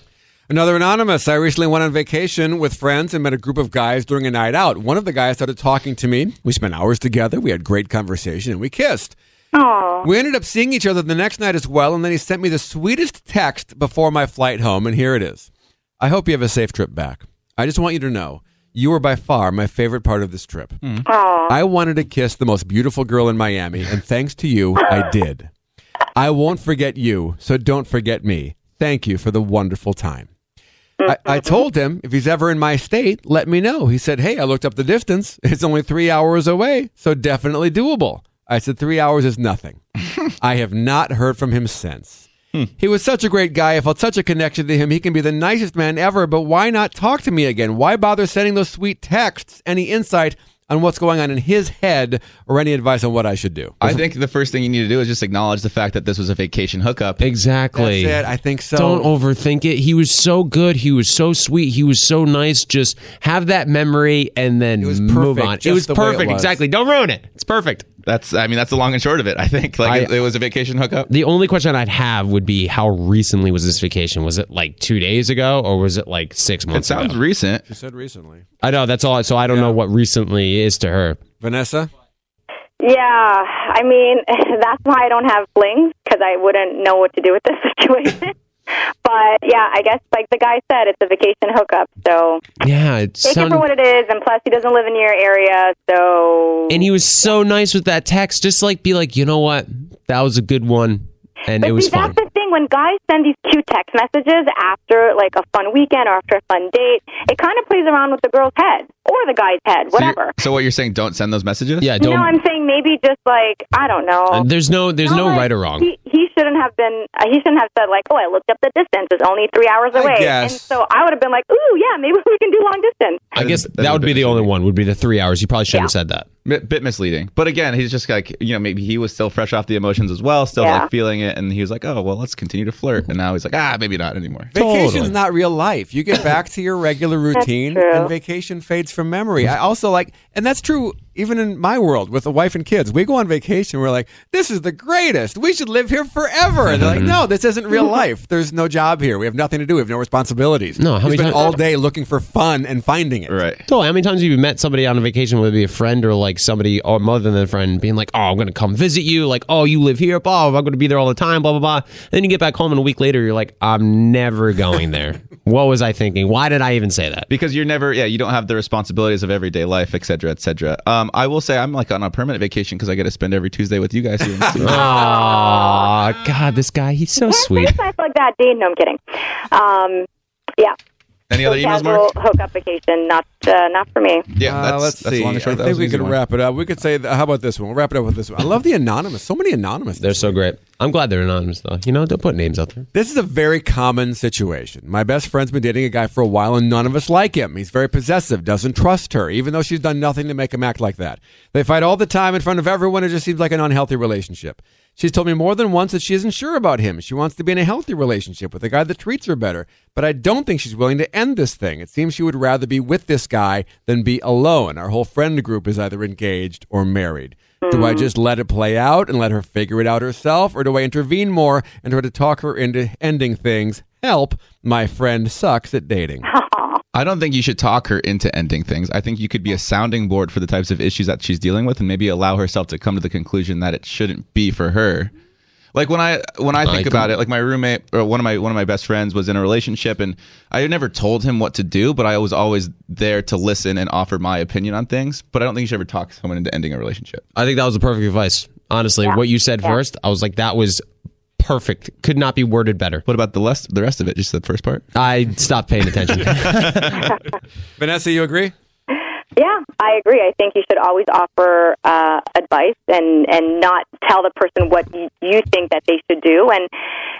Speaker 1: Another anonymous. I recently went on vacation with friends and met a group of guys during a night out. One of the guys started talking to me. We spent hours together. We had great conversation and we kissed.
Speaker 4: Aw.
Speaker 1: We ended up seeing each other the next night as well, and then he sent me the sweetest text before my flight home, and here it is. I hope you have a safe trip back. I just want you to know you were by far my favorite part of this trip. Hmm.
Speaker 4: Aw.
Speaker 1: I wanted to kiss the most beautiful girl in Miami, and thanks to you, I (laughs) did. I won't forget you, so don't forget me. Thank you for the wonderful time. I, I told him if he's ever in my state, let me know. He said, Hey, I looked up the distance. (laughs) It's only three hours away, so definitely doable. I said, Three hours is nothing. (laughs) I have not heard from him since. Hmm. He was such a great guy. I felt such a connection to him. He can be the nicest man ever, but why not talk to me again? Why bother sending those sweet texts? Any insight on what's going on in his head or any advice on what I should do?
Speaker 3: I think the first thing you need to do is just acknowledge the fact that this was a vacation hookup.
Speaker 2: Exactly.
Speaker 1: That's it. I think so.
Speaker 2: Don't overthink it. He was so good. He was so sweet. He was so nice. Just have that memory and then move on. It was
Speaker 1: the way it
Speaker 2: perfect.
Speaker 1: was.
Speaker 2: Exactly. Don't ruin it. It's perfect.
Speaker 3: That's, I mean, that's the long and short of it. I think like
Speaker 2: I-
Speaker 3: it, it was a vacation hookup.
Speaker 2: The only question I'd have would be how recently was this vacation? Was it like two days ago or was it like six months?
Speaker 3: It sounds
Speaker 2: ago?
Speaker 3: recent.
Speaker 1: You said recently.
Speaker 2: I know that's all. So I don't know what recently is to her.
Speaker 1: Vanessa?
Speaker 4: Yeah, I mean, (laughs) that's why I don't have flings because I wouldn't know what to do with this (laughs) situation. But yeah, I guess like the guy said, it's a vacation hookup, so
Speaker 2: Yeah, it
Speaker 4: take it for what it is. And plus, he doesn't live in your area, so.
Speaker 2: and he was so nice with that text. Just like be like, you know what, that was a good one, and
Speaker 4: But
Speaker 2: it was
Speaker 4: see,
Speaker 2: fun.
Speaker 4: that's the thing. When guys send these cute text messages after like a fun weekend or after a fun date, it kind of plays around with the girl's head or the guy's head, whatever.
Speaker 3: so what you're saying? Don't send those messages.
Speaker 2: Yeah, don't.
Speaker 4: know, I'm saying maybe just like I don't know.
Speaker 2: uh, there's no, there's no
Speaker 4: like,
Speaker 2: right or wrong.
Speaker 4: He, he shouldn't have been. Uh, he shouldn't have said like, "Oh, I looked up the distance. It's only three hours
Speaker 1: I
Speaker 4: away."
Speaker 1: guess.
Speaker 4: And so I would have been like, "Ooh, yeah, maybe (laughs) we can do long distance."
Speaker 2: I guess
Speaker 3: That's
Speaker 2: that would be the only one. Would be the three hours. You probably shouldn't have said that.
Speaker 3: Bit, bit misleading. But again, he's just like you know maybe he was still fresh off the emotions as well, still
Speaker 4: Yeah.
Speaker 3: like feeling it, and he was like, oh well, let's continue to flirt. And now he's like, ah, maybe not anymore.
Speaker 1: Vacation's
Speaker 2: Totally.
Speaker 1: not real life. You get back to your regular routine and vacation fades from memory. I also like and that's true even in my world with a wife and kids. We go on vacation, we're like, this is the greatest. We should live here forever. And they're like, (laughs) no, this isn't real life. There's no job here. We have nothing to do. We have no responsibilities.
Speaker 2: No, how
Speaker 1: we
Speaker 2: many
Speaker 1: spend
Speaker 2: times-
Speaker 1: all day looking for fun and finding it.
Speaker 3: Right.
Speaker 2: Totally. How many times have you met somebody on a vacation, whether it be a friend or like somebody or more than a friend, being like, "Oh, I'm going to come visit you," like, "Oh, you live here, blah, I'm going to be there all the time," blah blah blah. then you get back home and a week later, you're like, "I'm never going there." (laughs) what was I thinking? Why did I even say that?
Speaker 3: Because you're never, yeah, you don't have the responsibilities of everyday life, et cetera, et cetera. Um, I will say I'm like on a permanent vacation because I get to spend every Tuesday with you guys here. in the studio. (laughs)
Speaker 2: Oh God, this guy, he's so
Speaker 4: Can't say
Speaker 2: sweet.
Speaker 4: stuff like that, Dean. No, I'm kidding. Um, yeah,
Speaker 3: Any other emails,
Speaker 4: casual
Speaker 3: Mark?
Speaker 4: hookup vacation, not uh, not for me.
Speaker 3: Yeah,
Speaker 1: Uh,
Speaker 3: that's,
Speaker 1: let's
Speaker 3: that's
Speaker 1: see.
Speaker 3: long and short.
Speaker 1: I
Speaker 3: That
Speaker 1: think we
Speaker 3: an
Speaker 1: could wrap it up. We could say, how about this one? We'll wrap it up with this one. I love the anonymous. So many anonymous.
Speaker 2: They're so great. I'm glad they're anonymous though. You know, don't put names out there.
Speaker 1: This is a very common situation. My best friend's been dating a guy for a while and none of us like him. He's very possessive, doesn't trust her, even though she's done nothing to make him act like that. They fight all the time in front of everyone. It just seems like an unhealthy relationship. She's told me more than once that she isn't sure about him. She wants to be in a healthy relationship with a guy that treats her better. But I don't think she's willing to end this thing. It seems she would rather be with this guy than be alone. Our whole friend group is either engaged or married. Do I mm. just let it play out and let her figure it out herself, or do I intervene more and try to talk her into ending things? Help, my friend sucks at dating. (laughs)
Speaker 3: I don't think you should talk her into ending things. I think you could be a sounding board for the types of issues that she's dealing with, and maybe allow herself to come to the conclusion that it shouldn't be for her. Like when I when I think
Speaker 2: I
Speaker 3: about it, like my roommate or one of my one of my best friends was in a relationship, and I never told him what to do, but I was always there to listen and offer my opinion on things. But I don't think you should ever talk someone into ending a relationship.
Speaker 2: I think that was the perfect advice. Honestly, what you said first, I was like, that was perfect. Could not be worded better.
Speaker 3: What about the rest the rest of it? Just the first part.
Speaker 2: I stopped paying attention. (laughs) (laughs)
Speaker 1: Vanessa, you agree?
Speaker 4: Yeah, I agree. I think you should always offer uh, advice and and not tell the person what you, you think that they should do. And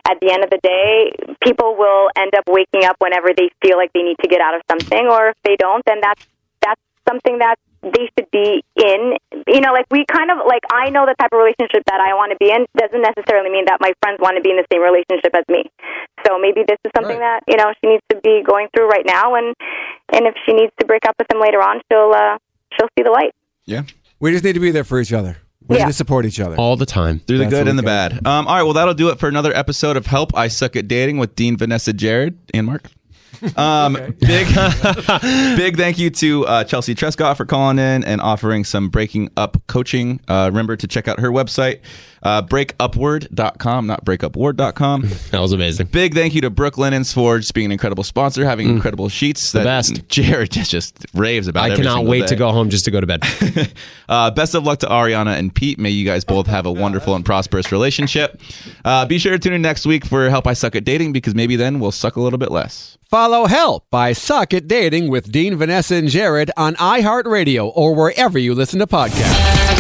Speaker 4: at the end of the day, people will end up waking up whenever they feel like they need to get out of something, or if they don't, then that's that's something that they should be in. You know, like we kind of like I know the type of relationship that I want to be in doesn't necessarily mean that my friends want to be in the same relationship as me. So maybe this is something that you know she needs to be going through right now, and and if she needs to break up with him later on, she'll uh, she'll see the light.
Speaker 3: Yeah.
Speaker 1: We just need to be there for each other. We
Speaker 4: Yeah.
Speaker 1: need to support each other.
Speaker 2: All the time.
Speaker 3: Through the
Speaker 1: That's
Speaker 3: good and the bad. Um, all right, well, that'll do it for another episode of Help I Suck at Dating with Dean, Vanessa, Jared, and Mark. Um, (laughs) Big, (laughs) big thank you to uh, Chelsea Trescott for calling in and offering some breaking up coaching. Uh, remember to check out her website, uh, breakupward.com, not breakupward.com. (laughs)
Speaker 2: That was amazing.
Speaker 3: Big thank you to Brooklinens for just being an incredible sponsor, having incredible sheets. The
Speaker 2: best. (laughs)
Speaker 3: Jared just, just raves about.
Speaker 2: I
Speaker 3: every
Speaker 2: cannot wait
Speaker 3: day.
Speaker 2: to go home just to go to bed. (laughs)
Speaker 3: Uh, best of luck to Ariana and Pete. May you guys both have a wonderful and prosperous relationship. Uh, be sure to tune in next week for Help I Suck at Dating because maybe then we'll suck a little bit less.
Speaker 1: Follow Help I Suck at Dating with Dean, Vanessa, and Jared on iHeartRadio or wherever you listen to podcasts.